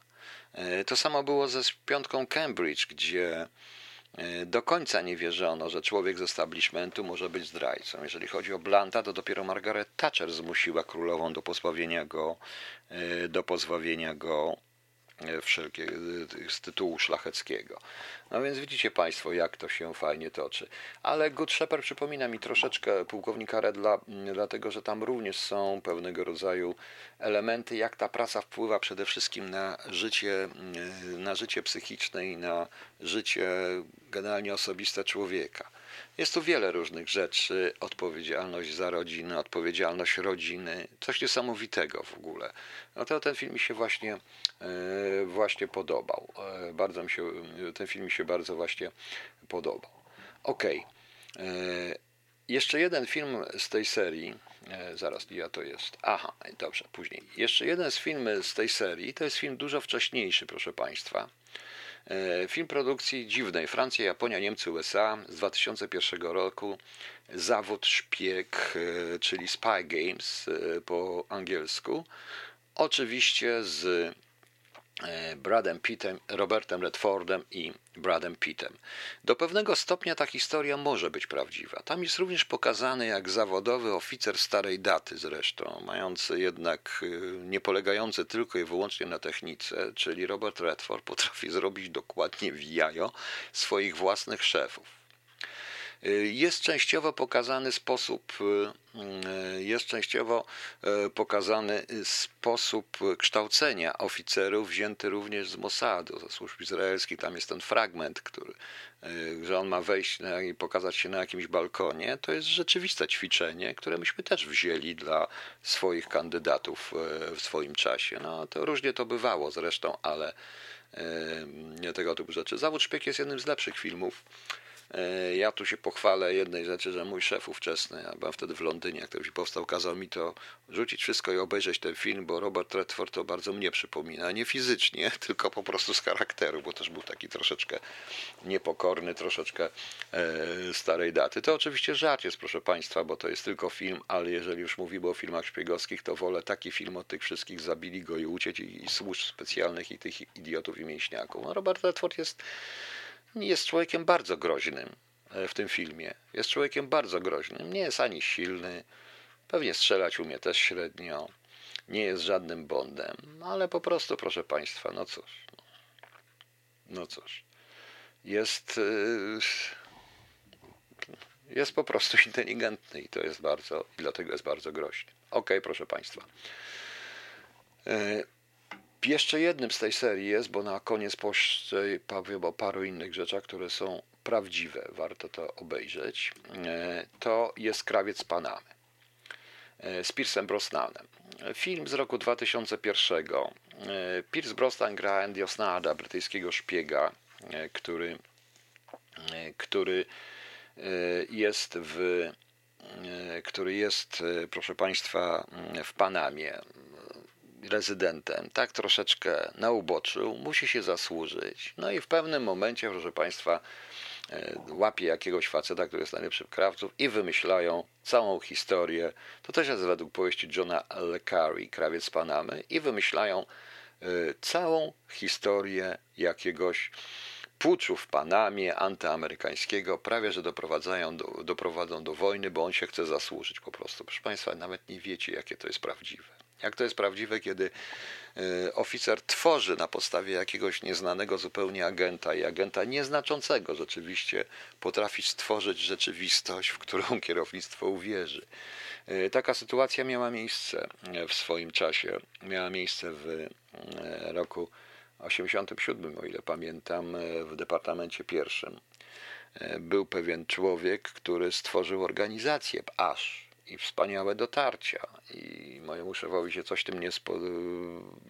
E, to samo było ze piątką Cambridge, gdzie e, do końca nie wierzono, że człowiek z establishmentu może być zdrajcą. Jeżeli chodzi o Blanta, to dopiero Margaret Thatcher zmusiła królową do pozbawienia go, do pozbawienia go wszelkie, z tytułu szlacheckiego. No więc widzicie Państwo, jak to się fajnie toczy. Ale Good Shepherd przypomina mi troszeczkę pułkownika Redla, dlatego że tam również są pewnego rodzaju elementy, jak ta praca wpływa przede wszystkim na życie, na życie psychiczne i na życie generalnie osobiste człowieka. Jest tu wiele różnych rzeczy, odpowiedzialność za rodzinę, odpowiedzialność rodziny, coś niesamowitego w ogóle. No to ten film mi się właśnie, e, właśnie podobał. E, bardzo mi się, ten film mi się bardzo właśnie podobał. Okej. Okay. E, jeszcze jeden film z tej serii, zaraz, ja to jest. Aha, dobrze, później. Jeszcze jeden z filmów z tej serii, to jest film dużo wcześniejszy, proszę Państwa. E, film produkcji dziwnej Francja, Japonia, Niemcy, USA z 2001 roku. Zawód szpieg, e, czyli Spy Games e, po angielsku. Oczywiście z Bradem Pittem, Robertem Redfordem i Bradem Pittem. Do pewnego stopnia ta historia może być prawdziwa. Tam jest również pokazany jak zawodowy oficer starej daty zresztą, mający jednak e, nie polegający tylko i wyłącznie na technice, czyli Robert Redford potrafi zrobić dokładnie w jajo swoich własnych szefów. Y, jest częściowo pokazany sposób, y, y, jest częściowo pokazany sposób kształcenia oficerów wzięty również z Mossadu, ze służb izraelskich. Tam jest ten fragment, który, że on ma wejść i pokazać się na jakimś balkonie. To jest rzeczywiste ćwiczenie, które myśmy też wzięli dla swoich kandydatów w swoim czasie. No to różnie to bywało zresztą, ale nie tego typu rzeczy. Zawód szpieg jest jednym z lepszych filmów ja tu się pochwalę jednej rzeczy, że mój szef ówczesny, ja byłem wtedy w Londynie, jak ten film powstał, kazał mi to rzucić wszystko i obejrzeć ten film, bo Robert Redford to bardzo mnie przypomina. Nie fizycznie, tylko po prostu z charakteru, bo też był taki troszeczkę niepokorny, troszeczkę e, starej daty. To oczywiście żart jest, proszę Państwa, bo to jest tylko film, ale jeżeli już mówimy o filmach szpiegowskich, to wolę taki film od tych wszystkich zabili go i uciec i, i służb specjalnych i tych idiotów i mięśniaków. No, Robert Redford jest jest człowiekiem bardzo groźnym e, w tym filmie. Jest człowiekiem bardzo groźnym. Nie jest ani silny, pewnie strzelać umie też średnio, nie jest żadnym Bondem, no ale po prostu, proszę Państwa, no cóż. No cóż. Jest. E, jest po prostu inteligentny i to jest bardzo, i dlatego jest bardzo groźny. Ok, proszę Państwa. Jeszcze jednym z tej serii jest, bo na koniec powiem o paru innych rzeczach, które są prawdziwe, warto to obejrzeć. E, to jest Krawiec Panamy e, z Piersem Brosnanem. Film z roku 2001. E, Pierce Brosnan gra Andy Osnada, brytyjskiego szpiega, który, który jest w który jest, proszę Państwa, w Panamie rezydentem, tak troszeczkę na uboczu, musi się zasłużyć. No i w pewnym momencie, proszę Państwa, e, łapie jakiegoś faceta, który jest najlepszym krawców i wymyślają całą historię. To też jest według powieści Johna Le Carre, Krawiec z Panamy i wymyślają e, całą historię jakiegoś puczu w Panamie antyamerykańskiego, prawie że doprowadzają do, doprowadzą do wojny, bo on się chce zasłużyć po prostu. Proszę Państwa, nawet nie wiecie, jakie to jest prawdziwe. Jak to jest prawdziwe, kiedy e, oficer tworzy na podstawie jakiegoś nieznanego zupełnie agenta i agenta nieznaczącego rzeczywiście potrafi stworzyć rzeczywistość, w którą kierownictwo uwierzy. E, taka sytuacja miała miejsce w swoim czasie. Miała miejsce w e, roku 87, o ile pamiętam, w Departamencie Pierwszym. Był pewien człowiek, który stworzył organizację aż i wspaniałe dotarcia. I mojemu szefowi się coś tym nie spodobał.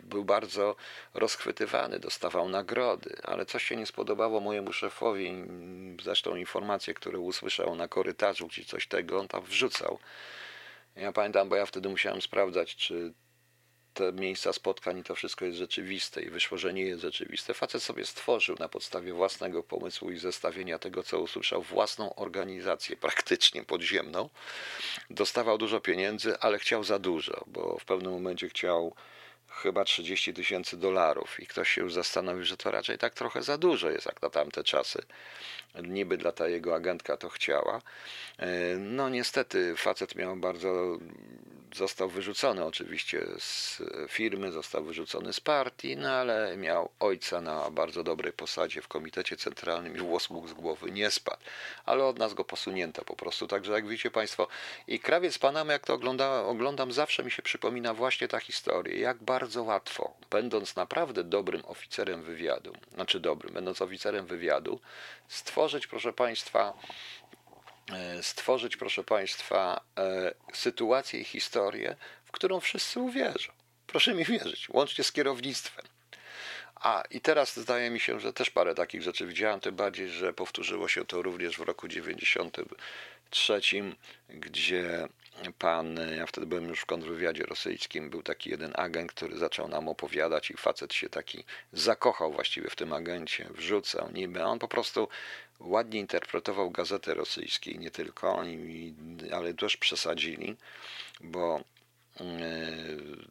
Był bardzo rozchwytywany, dostawał nagrody, ale coś się nie spodobało mojemu szefowi. Zresztą informacje, które usłyszał na korytarzu, czy coś tego, on tam wrzucał. Ja pamiętam, bo ja wtedy musiałem sprawdzać, czy te miejsca spotkań to wszystko jest rzeczywiste i wyszło, że nie jest rzeczywiste. Facet sobie stworzył na podstawie własnego pomysłu i zestawienia tego, co usłyszał, własną organizację praktycznie podziemną. Dostawał dużo pieniędzy, ale chciał za dużo, bo w pewnym momencie chciał chyba 30 tysięcy dolarów i ktoś się już zastanowił, że to raczej tak trochę za dużo jest jak na tamte czasy. Niby dla ta jego agentka to chciała. E, no niestety facet miał bardzo został wyrzucony oczywiście z firmy, został wyrzucony z partii, no ale miał ojca na bardzo dobrej posadzie w komitecie centralnym i włos mógł z głowy nie spadł. Ale od nas go posunięto po prostu. Także jak widzicie Państwo, i krawiec Panamy, jak to ogląda, oglądam, zawsze mi się przypomina właśnie ta historia. Jak bardzo łatwo, będąc naprawdę dobrym oficerem wywiadu, znaczy dobrym, będąc oficerem wywiadu, stworzyć, proszę Państwa, E, stworzyć, proszę Państwa, e, sytuację i historię, w którą wszyscy uwierzą. Proszę mi wierzyć, łącznie z kierownictwem. A i teraz zdaje mi się, że też parę takich rzeczy widziałem, tym bardziej, że powtórzyło się to również w roku 93, gdzie pan, ja wtedy byłem już w kontrwywiadzie rosyjskim, był taki jeden agent, który zaczął nam opowiadać i facet się taki zakochał właściwie w tym agencie, wrzucał niby, on po prostu ładnie interpretował gazetę rosyjskie, nie tylko, ale też przesadzili, bo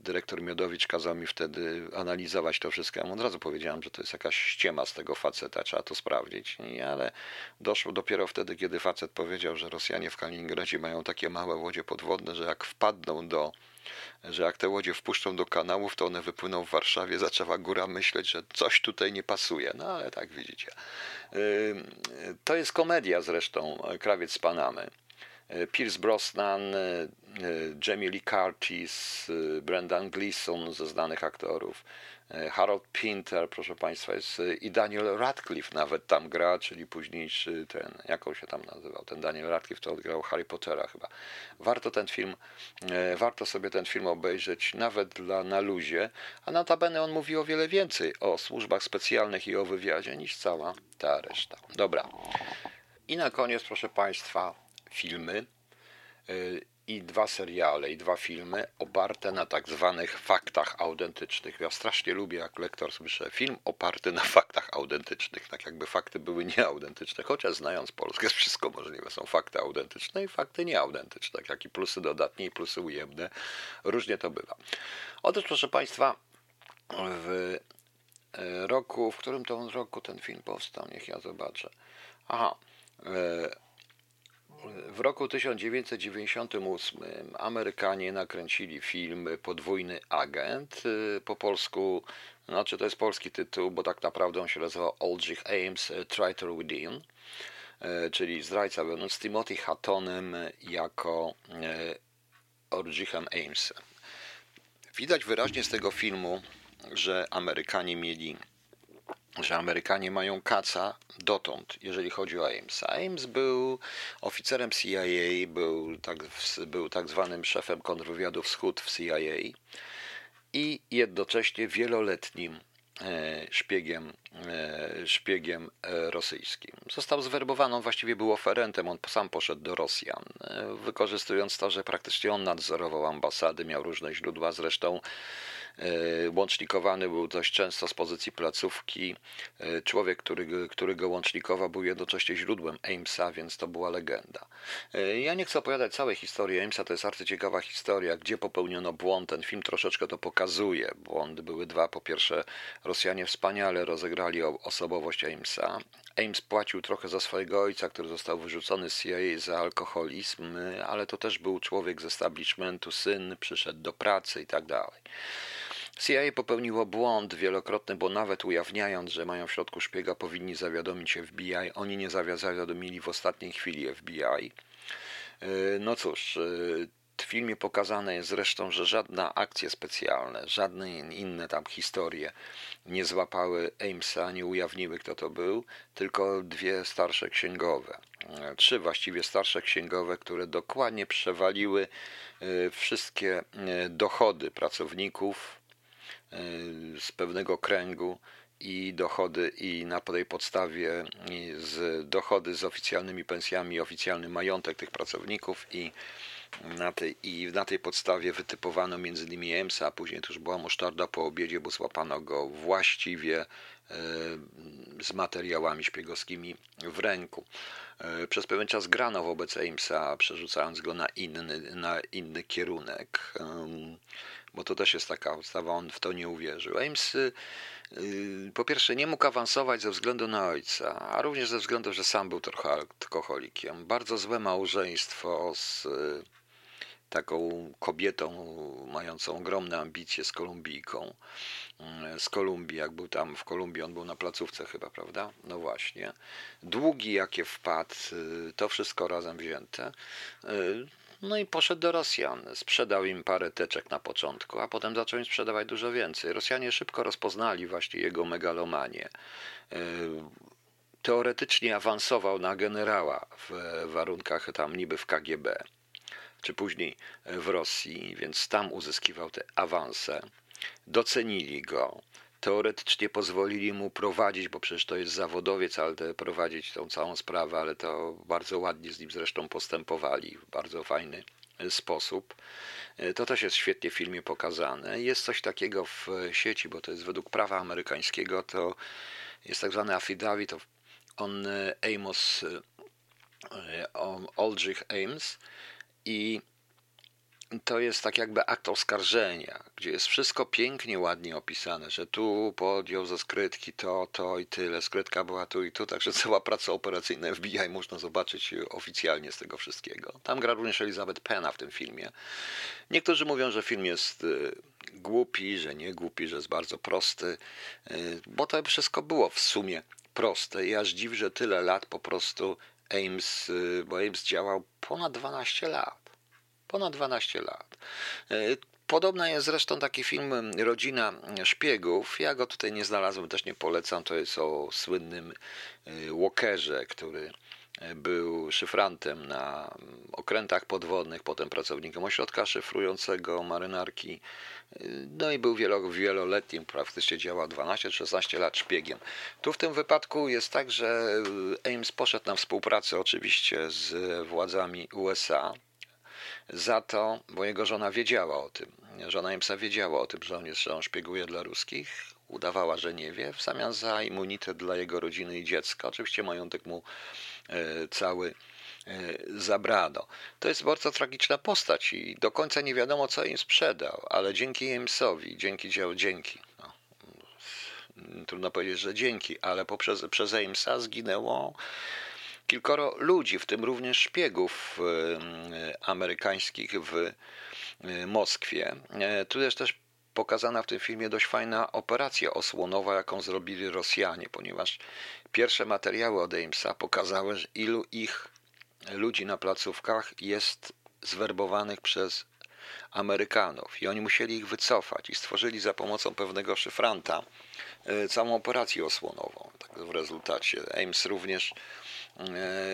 dyrektor Miodowicz kazał mi wtedy analizować to wszystko. Ja mu od razu powiedziałem, że to jest jakaś ściema z tego faceta, trzeba to sprawdzić. Ale doszło dopiero wtedy, kiedy facet powiedział, że Rosjanie w Kaliningradzie mają takie małe łodzie podwodne, że jak wpadną do że jak te łodzie wpuszczą do kanałów, to one wypłyną w Warszawie. Zaczęła góra myśleć, że coś tutaj nie pasuje. No ale tak widzicie. To jest komedia zresztą, Krawiec z Panamy. Pierce Brosnan, Jamie Lee Curtis, Brendan Gleeson ze znanych aktorów. E, Harold Pinter, proszę Państwa, jest e, i Daniel Radcliffe nawet tam gra, czyli późniejszy ten, on się tam nazywał, ten Daniel Radcliffe to odgrał Harry Pottera chyba. Warto ten film, e, warto sobie ten film obejrzeć nawet dla na luzie, a notabene on mówi o wiele więcej o służbach specjalnych i o wywiadzie niż cała ta reszta. Dobra. I na koniec, proszę Państwa, filmy i dwa seriale, i dwa filmy oparte na tak zwanych faktach autentycznych. Ja strasznie lubię, jak lektor słyszę film oparty na faktach autentycznych, tak jakby fakty były nieautentyczne, chociaż znając Polskę jest wszystko możliwe. Są fakty autentyczne i fakty nieautentyczne, tak jak i plusy dodatnie i plusy ujemne. Różnie to bywa. Otóż, proszę Państwa, w e, roku, w którym to roku ten film powstał, niech ja zobaczę. Aha, e, w roku 1998 Amerykanie nakręcili film Podwójny Agent. Po polsku, znaczy to jest polski tytuł, bo tak naprawdę on się nazywa Oldrich Ames Traitor Within, czyli zdrajca wewnątrz z Timothy Hattonem jako Oldrichem Amesem. Widać wyraźnie z tego filmu, że Amerykanie mieli że Amerykanie mają kaca dotąd, jeżeli chodzi o Amesa. Ames był oficerem CIA, był tak, był tak zwanym szefem kontrwywiadu wschód w CIA i jednocześnie wieloletnim e, szpiegiem, e, szpiegiem e, rosyjskim. Został zwerbowany, on właściwie był oferentem, on sam poszedł do Rosjan, wykorzystując to, że praktycznie on nadzorował ambasady, miał różne źródła, zresztą łącznikowany był dość często z pozycji placówki. E, człowiek, który, który go łącznikował, był jednocześnie źródłem Amesa, więc to była legenda. E, ja nie chcę opowiadać całej historii Amesa, to jest arcyciekawa historia, gdzie popełniono błąd. Ten film troszeczkę to pokazuje. Błądy były dwa. Po pierwsze, Rosjanie wspaniale rozegrali osobowość Amesa. Ames płacił trochę za swojego ojca, który został wyrzucony z CIA za alkoholizm, ale to też był człowiek z establishmentu, syn, przyszedł do pracy i tak dalej. CIA popełniło błąd wielokrotny, bo nawet ujawniając, że mają w środku szpiega, powinni zawiadomić FBI. Oni nie zawiadomili w ostatniej chwili FBI. E, no cóż, e, w filmie pokazane jest zresztą, że żadna akcja specjalna, żadne inne tam historie nie złapały Amesa, nie ujawniły kto to był, tylko dwie starsze księgowe. E, trzy właściwie starsze księgowe, które dokładnie przewaliły wszystkie dochody pracowników z pewnego kręgu i dochody i na tej podstawie z dochody z oficjalnymi pensjami, oficjalny majątek tych pracowników i na tej, i na tej podstawie wytypowano między innymi EMSA, a później to już była musztarda po obiedzie, bo złapano go właściwie e, z materiałami szpiegowskimi w ręku. E, przez pewien czas grano wobec EMSA, przerzucając go na inny, na inny kierunek. Bo to też jest taka ustawa, on w to nie uwierzył. Ames y, y, po pierwsze nie mógł awansować ze względu na ojca, a również ze względu, że sam był trochę alkoholikiem. Bardzo złe małżeństwo z y, taką kobietą mającą ogromne ambicje z Kolumbijką. Z Kolumbii, jak był tam w Kolumbii, on był na placówce chyba, prawda? No właśnie. Długi jakie wpadł, to wszystko razem wzięte. No i poszedł do Rosjan. Sprzedał im parę teczek na początku, a potem zaczął im sprzedawać dużo więcej. Rosjanie szybko rozpoznali właśnie jego megalomanię. E, teoretycznie awansował na generała w warunkach tam niby w KGB, czy później w Rosji, więc tam uzyskiwał te awanse. Docenili go teoretycznie pozwolili mu prowadzić, bo przecież to jest zawodowiec, ale prowadzić tą całą sprawę, ale to bardzo ładnie z nim zresztą postępowali w bardzo fajny sposób. To też jest świetnie w filmie pokazane. Jest coś takiego w sieci, bo to jest według prawa amerykańskiego, to jest tak zwany affidavit on Amos, on Aldrich Ames i to jest tak jakby akt oskarżenia, gdzie jest wszystko pięknie, ładnie opisane, że tu podjął ze skrytki to, to i tyle, skrytka była tu i tu, także cała praca operacyjna FBI można zobaczyć oficjalnie z tego wszystkiego. Tam gra również Elizabeth Pena w tym filmie. Niektórzy mówią, że film jest y, głupi, że nie głupi, że jest bardzo prosty, y, bo to wszystko było w sumie proste i aż dziw, że tyle lat po prostu Ames, y, bo Ames działał ponad 12 lat ponad 12 lat. E, podobna jest zresztą taki film Rodzina Szpiegów. Ja go tutaj nie znalazłem, też nie polecam. To jest o słynnym e, Walkerze, który e, był szyfrantem na okrętach podwodnych, potem pracownikiem ośrodka szyfrującego marynarki. No i był wielo, wieloletnim, praktycznie działał 12-16 lat szpiegiem. Tu w tym wypadku jest tak, że Ames poszedł na współpracę oczywiście z władzami USA za to, bo jego żona wiedziała o tym. Żona Jamesa wiedziała o tym, że on, jest, że on szpieguje dla ruskich. Udawała, że nie wie, w zamian za immunitet dla jego rodziny i dziecka. Oczywiście majątek mu e, cały e, zabrano. To jest bardzo tragiczna postać i do końca nie wiadomo, co im sprzedał, ale dzięki Jamesowi, dzięki dzieł, dzięki, no, trudno powiedzieć, że dzięki, ale poprzez, przez Jamesa zginęło kilkoro ludzi, w tym również szpiegów e, amerykańskich w e, Moskwie. E, tu jest też pokazana w tym filmie dość fajna operacja osłonowa, jaką zrobili Rosjanie, ponieważ pierwsze materiały od Amesa pokazały, ilu ich ludzi na placówkach jest zwerbowanych przez Amerykanów i oni musieli ich wycofać i stworzyli za pomocą pewnego szyfranta całą operację osłonową. Tak w rezultacie Ames również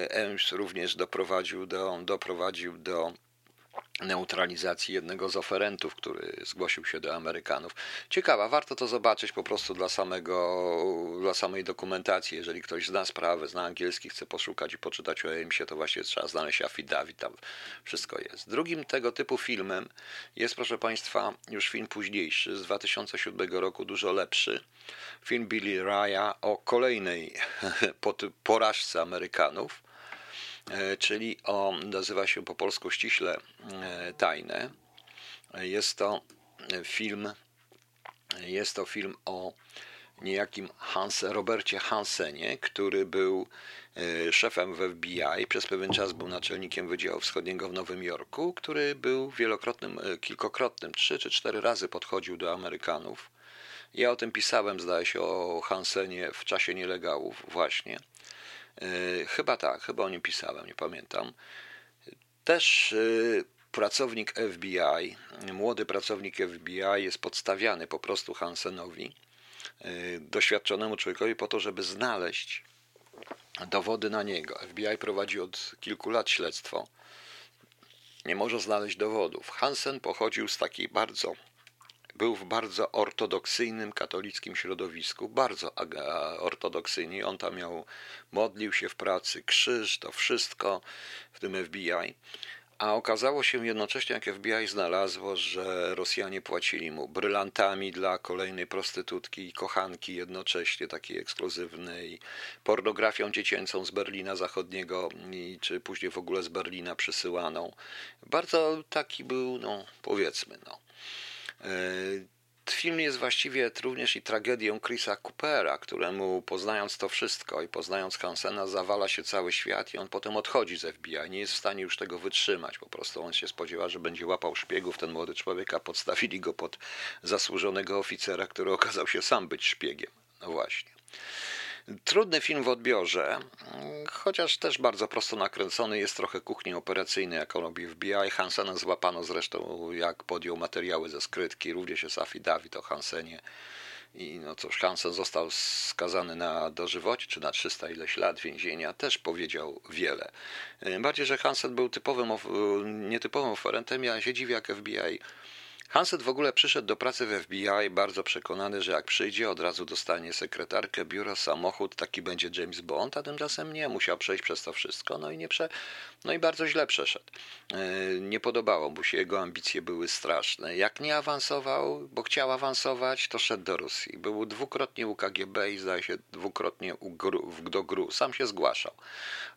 EMS również doprowadził do, doprowadził do neutralizacji jednego z oferentów, który zgłosił się do Amerykanów. Ciekawa, warto to zobaczyć po prostu dla samego, dla samej dokumentacji. Jeżeli ktoś zna sprawę, zna angielski, chce poszukać i poczytać o EMS-ie, to właśnie trzeba znaleźć affidavit, tam wszystko jest. Drugim tego typu filmem jest, proszę Państwa, już film późniejszy, z 2007 roku, dużo lepszy. Film Billy Raya o kolejnej porażce Amerykanów czyli o, nazywa się po polsku ściśle e, tajne. Jest to film, jest to film o niejakim Hans, Robercie Hansenie, który był e, szefem w FBI, przez pewien czas był naczelnikiem Wydziału Wschodniego w Nowym Jorku, który był wielokrotnym, kilkokrotnym, trzy czy cztery razy podchodził do Amerykanów. Ja o tym pisałem, zdaje się, o Hansenie w czasie nielegalów właśnie. E, chyba tak, chyba o nim pisałem, nie pamiętam. Też e, pracownik FBI, młody pracownik FBI jest podstawiany po prostu Hansenowi, e, doświadczonemu człowiekowi, po to, żeby znaleźć dowody na niego. FBI prowadzi od kilku lat śledztwo. Nie może znaleźć dowodów. Hansen pochodził z takiej bardzo był w bardzo ortodoksyjnym katolickim środowisku, bardzo ortodoksyjnie. On tam miał, modlił się w pracy, krzyż, to wszystko, w tym FBI. A okazało się jednocześnie, jak FBI znalazło, że Rosjanie płacili mu brylantami dla kolejnej prostytutki i kochanki jednocześnie, takiej ekskluzywnej, pornografią dziecięcą z Berlina Zachodniego, czy później w ogóle z Berlina przysyłaną. Bardzo taki był, no powiedzmy, no Film jest właściwie również i tragedią Chrisa Coopera, któremu poznając to wszystko i poznając Hansena zawala się cały świat i on potem odchodzi z FBI. Nie jest w stanie już tego wytrzymać. Po prostu on się spodziewa, że będzie łapał szpiegów, ten młody człowiek, a podstawili go pod zasłużonego oficera, który okazał się sam być szpiegiem. No właśnie. Trudny film w odbiorze, chociaż też bardzo prosto nakręcony, jest trochę kuchni operacyjnej, jaką robi FBI. Hansena złapano zresztą, jak podjął materiały ze skrytki, również jest affidavit o Hansenie. I no cóż, Hansen został skazany na dożywocie, czy na 300 ileś lat więzienia, też powiedział wiele. Bardziej, że Hansen był typowym, nietypowym oferentem, ja się dziwię, jak FBI Hanset w ogóle przyszedł do pracy w FBI bardzo przekonany, że jak przyjdzie, od razu dostanie sekretarkę, biuro, samochód, taki będzie James Bond, a tymczasem nie, musiał przejść przez to wszystko, no i, nie prze... no i bardzo źle przeszedł. E, nie podobało mu się, jego ambicje były straszne. Jak nie awansował, bo chciał awansować, to szedł do Rosji. Był dwukrotnie u KGB i zdaje się dwukrotnie u GRU, do GRU. Sam się zgłaszał.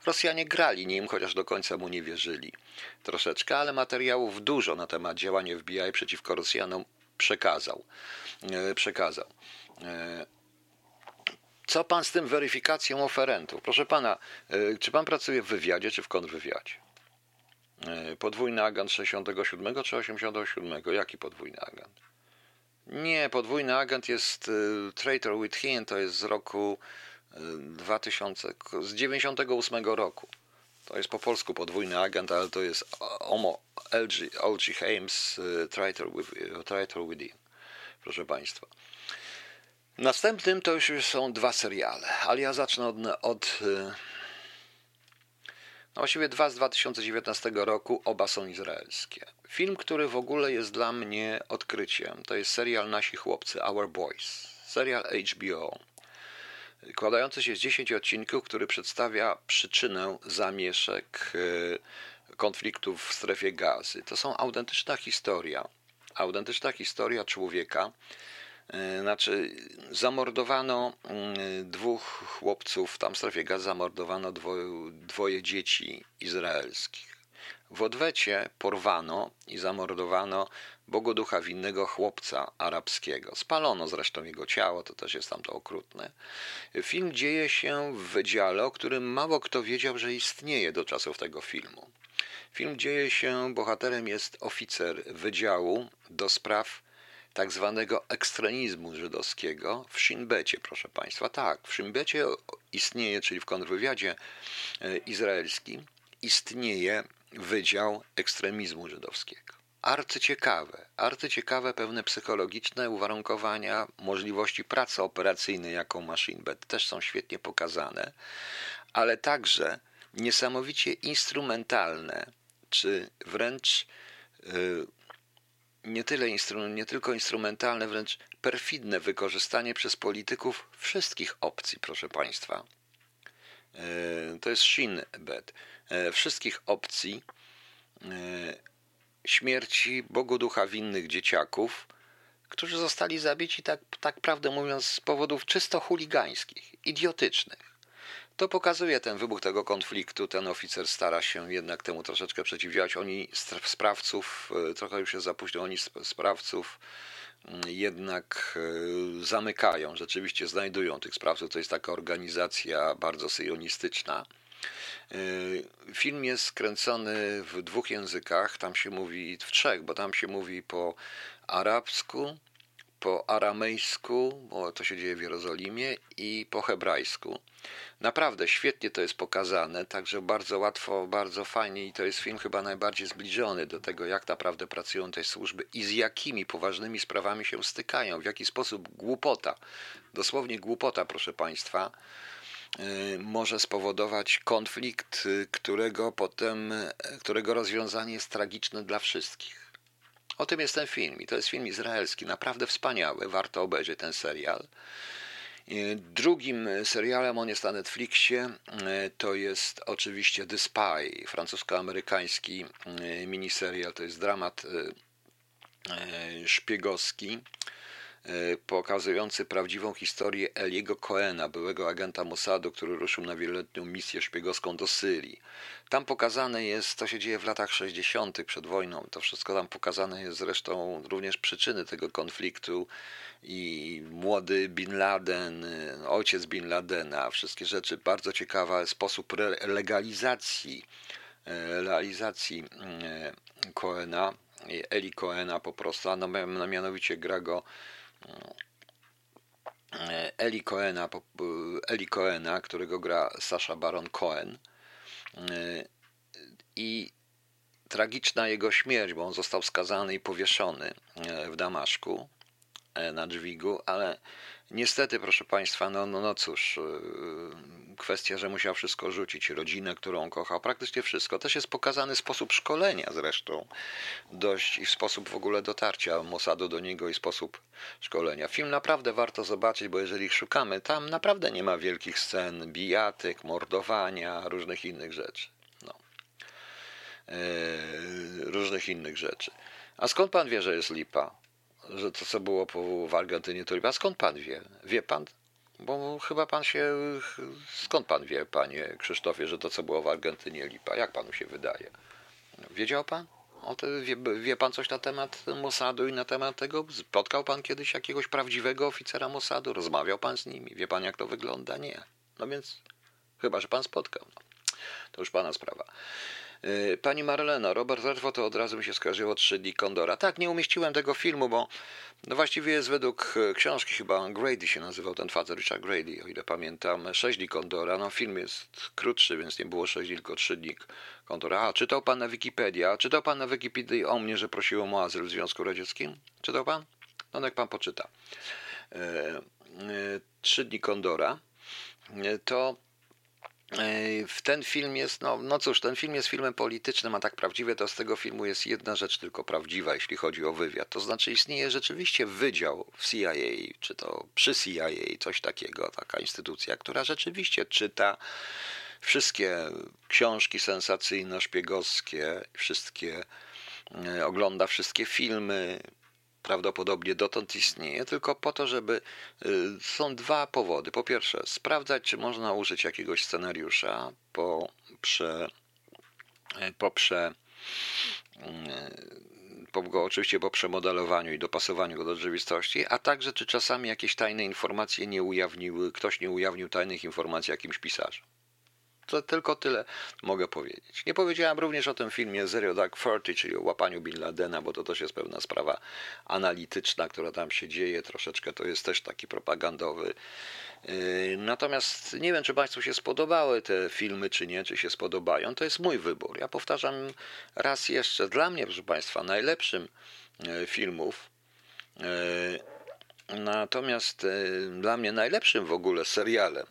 Rosjanie grali nim, chociaż do końca mu nie wierzyli. Troszeczkę, ale materiałów dużo na temat działania FBI przeciwko Rosjanom przekazał. E, przekazał. E, co pan z tym weryfikacją oferentów? Proszę pana, e, czy pan pracuje w wywiadzie, czy w kontrwywiadzie? Podwójny agent 67 czy 87? Jaki podwójny agent? Nie, podwójny agent jest Traitor with Him, to jest z roku 2000, z 98 roku. To jest po polsku podwójny agent, ale to jest Omo LG, LG Hames Traitor with, Traitor Within. Proszę Państwa. Następnym to już są dwa seriale, ale ja zacznę od, od y, no właściwie dwa z 2019 roku, oba są izraelskie. Film, który w ogóle jest dla mnie odkryciem, to jest serial Nasi Chłopcy, Our Boys, serial HBO składający się z 10 odcinków, który przedstawia przyczynę zamieszek e, konfliktów w strefie gazy. To są autentyczna historia, autentyczna historia człowieka. E, znaczy, zamordowano mm, dwóch chłopców, tam w strefie gazy zamordowano dwoje, dwoje dzieci izraelskich. W odwecie porwano i zamordowano Bogu ducha winnego chłopca arabskiego. Spalono zresztą jego ciało, to też jest tam to okrutne. Film dzieje się w wydziale, o którym mało kto wiedział, że istnieje do czasów tego filmu. Film dzieje się, bohaterem jest oficer wydziału do spraw tak zwanego ekstremizmu żydowskiego w Shinbecie, proszę Państwa. Tak, w Shinbecie istnieje, czyli w kontrwywiadzie e, izraelskim, istnieje Wydział Ekstremizmu Żydowskiego arcyciekawe, arcyciekawe pewne psychologiczne uwarunkowania, możliwości pracy operacyjnej, jaką MachineBet też są świetnie pokazane, ale także niesamowicie instrumentalne, czy wręcz yy, nie, tyle nie tylko instrumentalne, wręcz perfidne wykorzystanie przez polityków wszystkich opcji, proszę Państwa. Yy, to jest Shinbet. Yy, wszystkich opcji śmierci Bogu ducha winnych dzieciaków, którzy zostali zabici, tak, tak prawdę mówiąc, z powodów czysto chuligańskich, idiotycznych. To pokazuje ten wybuch tego konfliktu. Ten oficer stara się jednak temu troszeczkę przeciwdziałać. Oni sprawców, e, trochę już jest za oni sprawców mm, jednak e, zamykają, rzeczywiście znajdują tych sprawców. To jest taka organizacja bardzo syjonistyczna Y, film jest skręcony w dwóch językach, tam się mówi w trzech, bo tam się mówi po arabsku, po aramejsku, bo to się dzieje w Jerozolimie, i po hebrajsku. Naprawdę świetnie to jest pokazane, także bardzo łatwo, bardzo fajnie i to jest film chyba najbardziej zbliżony do tego, jak naprawdę pracują te służby i z jakimi poważnymi sprawami się stykają, w jaki sposób głupota, dosłownie głupota, proszę Państwa, Y, może spowodować konflikt, y, którego potem, y, którego rozwiązanie jest tragiczne dla wszystkich. O tym jest ten film i to jest film izraelski, naprawdę wspaniały, warto obejrzeć ten serial. Drugim serialem, on jest na Netflixie, to jest oczywiście The Spy, francusko-amerykański miniserial, to jest dramat szpiegowski pokazujący prawdziwą historię Eliego Coena, byłego agenta Mossadu, który ruszył na wieloletnią misję szpiegowską do Syrii. Tam pokazane jest, co się dzieje w latach 60. przed wojną. To wszystko tam pokazane jest zresztą również przyczyny tego konfliktu i młody Bin Laden, ojciec Bin Ladena, wszystkie rzeczy. Bardzo ciekawa sposób legalizacji realizacji Coena Eli Coena po prostu, no, mianowicie gra go e, Eli Coena, Eli Coena, którego gra Sasha Baron Cohen. E, i tragiczna jego śmierć, bo on został skazany i powieszony e, w Damaszku na dźwigu, ale Niestety, proszę Państwa, no, no, no cóż, yy, kwestia, że musiał wszystko rzucić, rodzinę, którą kochał, praktycznie wszystko. Też jest pokazany sposób szkolenia zresztą, dość i sposób w ogóle dotarcia Mossadu do niego i sposób szkolenia. Film naprawdę warto zobaczyć, bo jeżeli szukamy, tam naprawdę nie ma wielkich scen, bijatyk, mordowania, różnych innych rzeczy. No. Yy, różnych innych rzeczy. A skąd Pan wie, że jest lipa? Że to, co było w Argentynie, to skąd pan wie? Wie pan? Bo chyba pan się. Skąd pan wie, panie Krzysztofie, że to, co było w Argentynie, lipa? Jak panu się wydaje? Wiedział pan? O, wie, wie, pan coś na temat Mossadu i na temat tego? Spotkał pan kiedyś jakiegoś prawdziwego oficera Mossadu? Rozmawiał pan z nimi? Wie pan, jak to wygląda? Nie. No więc, chyba, że pan spotkał. No. To już pana sprawa. Y, pani Marlena, Robert Redford to od razu mi się skojarzyło trzy dni Kondora. Tak, nie umieściłem tego filmu, bo no właściwie jest według e, książki chyba Grady się nazywał ten facet, Richard Grady, o ile pamiętam, sześć dni Kondora. No film jest krótszy, więc nie było sześć dni, tylko trzy dni Kondora. A, czytał pan na Wikipedia? Czytał pan na Wikipedii o mnie, że prosiłem o azyl w Związku Radzieckim? Czytał pan? No jak pan poczyta. E, trzy dni Kondora to w ten film jest, no, no cóż, ten film jest filmem politycznym, a tak prawdziwie to z tego filmu jest jedna rzecz tylko prawdziwa, jeśli chodzi o wywiad. To znaczy istnieje rzeczywiście wydział w CIA, czy to przy CIA, coś takiego, taka instytucja, która rzeczywiście czyta wszystkie książki sensacyjno-szpiegowskie, wszystkie, e, ogląda wszystkie filmy, prawdopodobnie dotąd istnieje, tylko po to, żeby. Y, są dwa powody. Po pierwsze, sprawdzać, czy można użyć jakiegoś scenariusza po prze. Y, po prze y, po, oczywiście po przemodelowaniu i dopasowaniu go do rzeczywistości, a także czy czasami jakieś tajne informacje nie ujawniły, ktoś nie ujawnił tajnych informacji jakimś pisarzom. To tylko tyle mogę powiedzieć. Nie powiedziałem również o tym filmie Zero Dark Thirty, czyli o łapaniu Bin Ladena, bo to też jest pewna sprawa analityczna, która tam się dzieje. Troszeczkę to jest też taki propagandowy. Yy, natomiast nie wiem, czy Państwu się spodobały te filmy, czy nie, czy się spodobają. To jest mój wybór. Ja powtarzam raz jeszcze, dla mnie, proszę Państwa, najlepszym yy, filmów. Yy, natomiast dla mnie najlepszym w ogóle serialem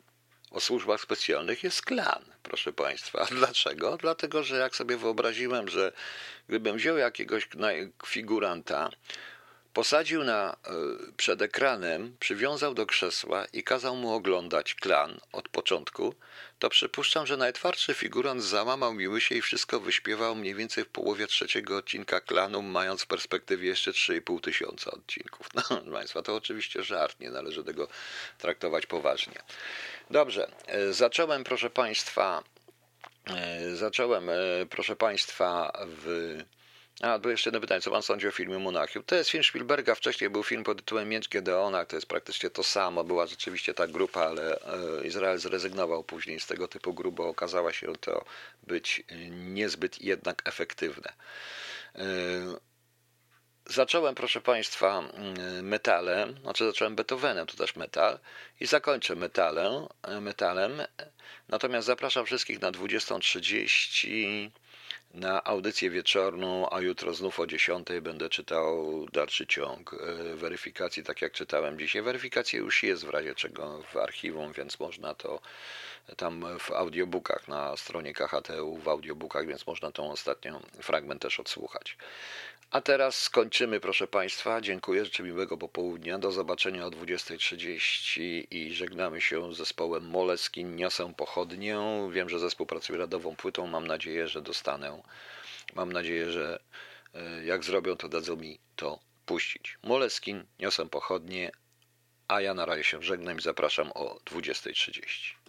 o służbach specjalnych jest klan, proszę Państwa. A dlaczego? Dlatego, że jak sobie wyobraziłem, że gdybym wziął jakiegoś figuranta, posadził na, e, przed ekranem, przywiązał do krzesła i kazał mu oglądać klan od początku, to przypuszczam, że najtwardszy figurant załamał mi się i wszystko wyśpiewał mniej więcej w połowie trzeciego odcinka klanu, mając w perspektywie jeszcze 3,5 tysiąca odcinków. No, proszę Państwa, to oczywiście żart, nie należy tego traktować poważnie. Dobrze, e, zacząłem, proszę Państwa, e, zacząłem, proszę Państwa, w. A, było jeszcze jedno pytanie, co pan sądzi o filmie Monachium? To jest film Spielberga, wcześniej był film pod tytułem Miecz Gedeona, to jest praktycznie to samo, była rzeczywiście ta grupa, ale Izrael zrezygnował później z tego typu grup, bo okazała się to być niezbyt jednak efektywne. Zacząłem, proszę Państwa, metalem, znaczy zacząłem Beethovenem, to też metal, i zakończę metalem, metalem. Natomiast zapraszam wszystkich na 20.30 na audycję wieczorną, a jutro znów o 10 będę czytał dalszy ciąg e, weryfikacji, tak jak czytałem dzisiaj. Weryfikacja już jest w razie czego w archiwum, więc można to tam w audiobookach na stronie KHTU, w audiobookach, więc można tą ostatnią fragment też odsłuchać. A teraz skończymy, proszę Państwa. Dziękuję, życzę miłego popołudnia. Do zobaczenia o 20.30 i żegnamy się z zespołem Moleskin. Niosę pochodnię. Wiem, że zespół pracuje radową płytą. Mam nadzieję, że dostanę. Mam nadzieję, że e, jak zrobią, to dadzą mi to puścić. Moleskin, niosę pochodnie, a ja na razie się żegnam i zapraszam o 20.30.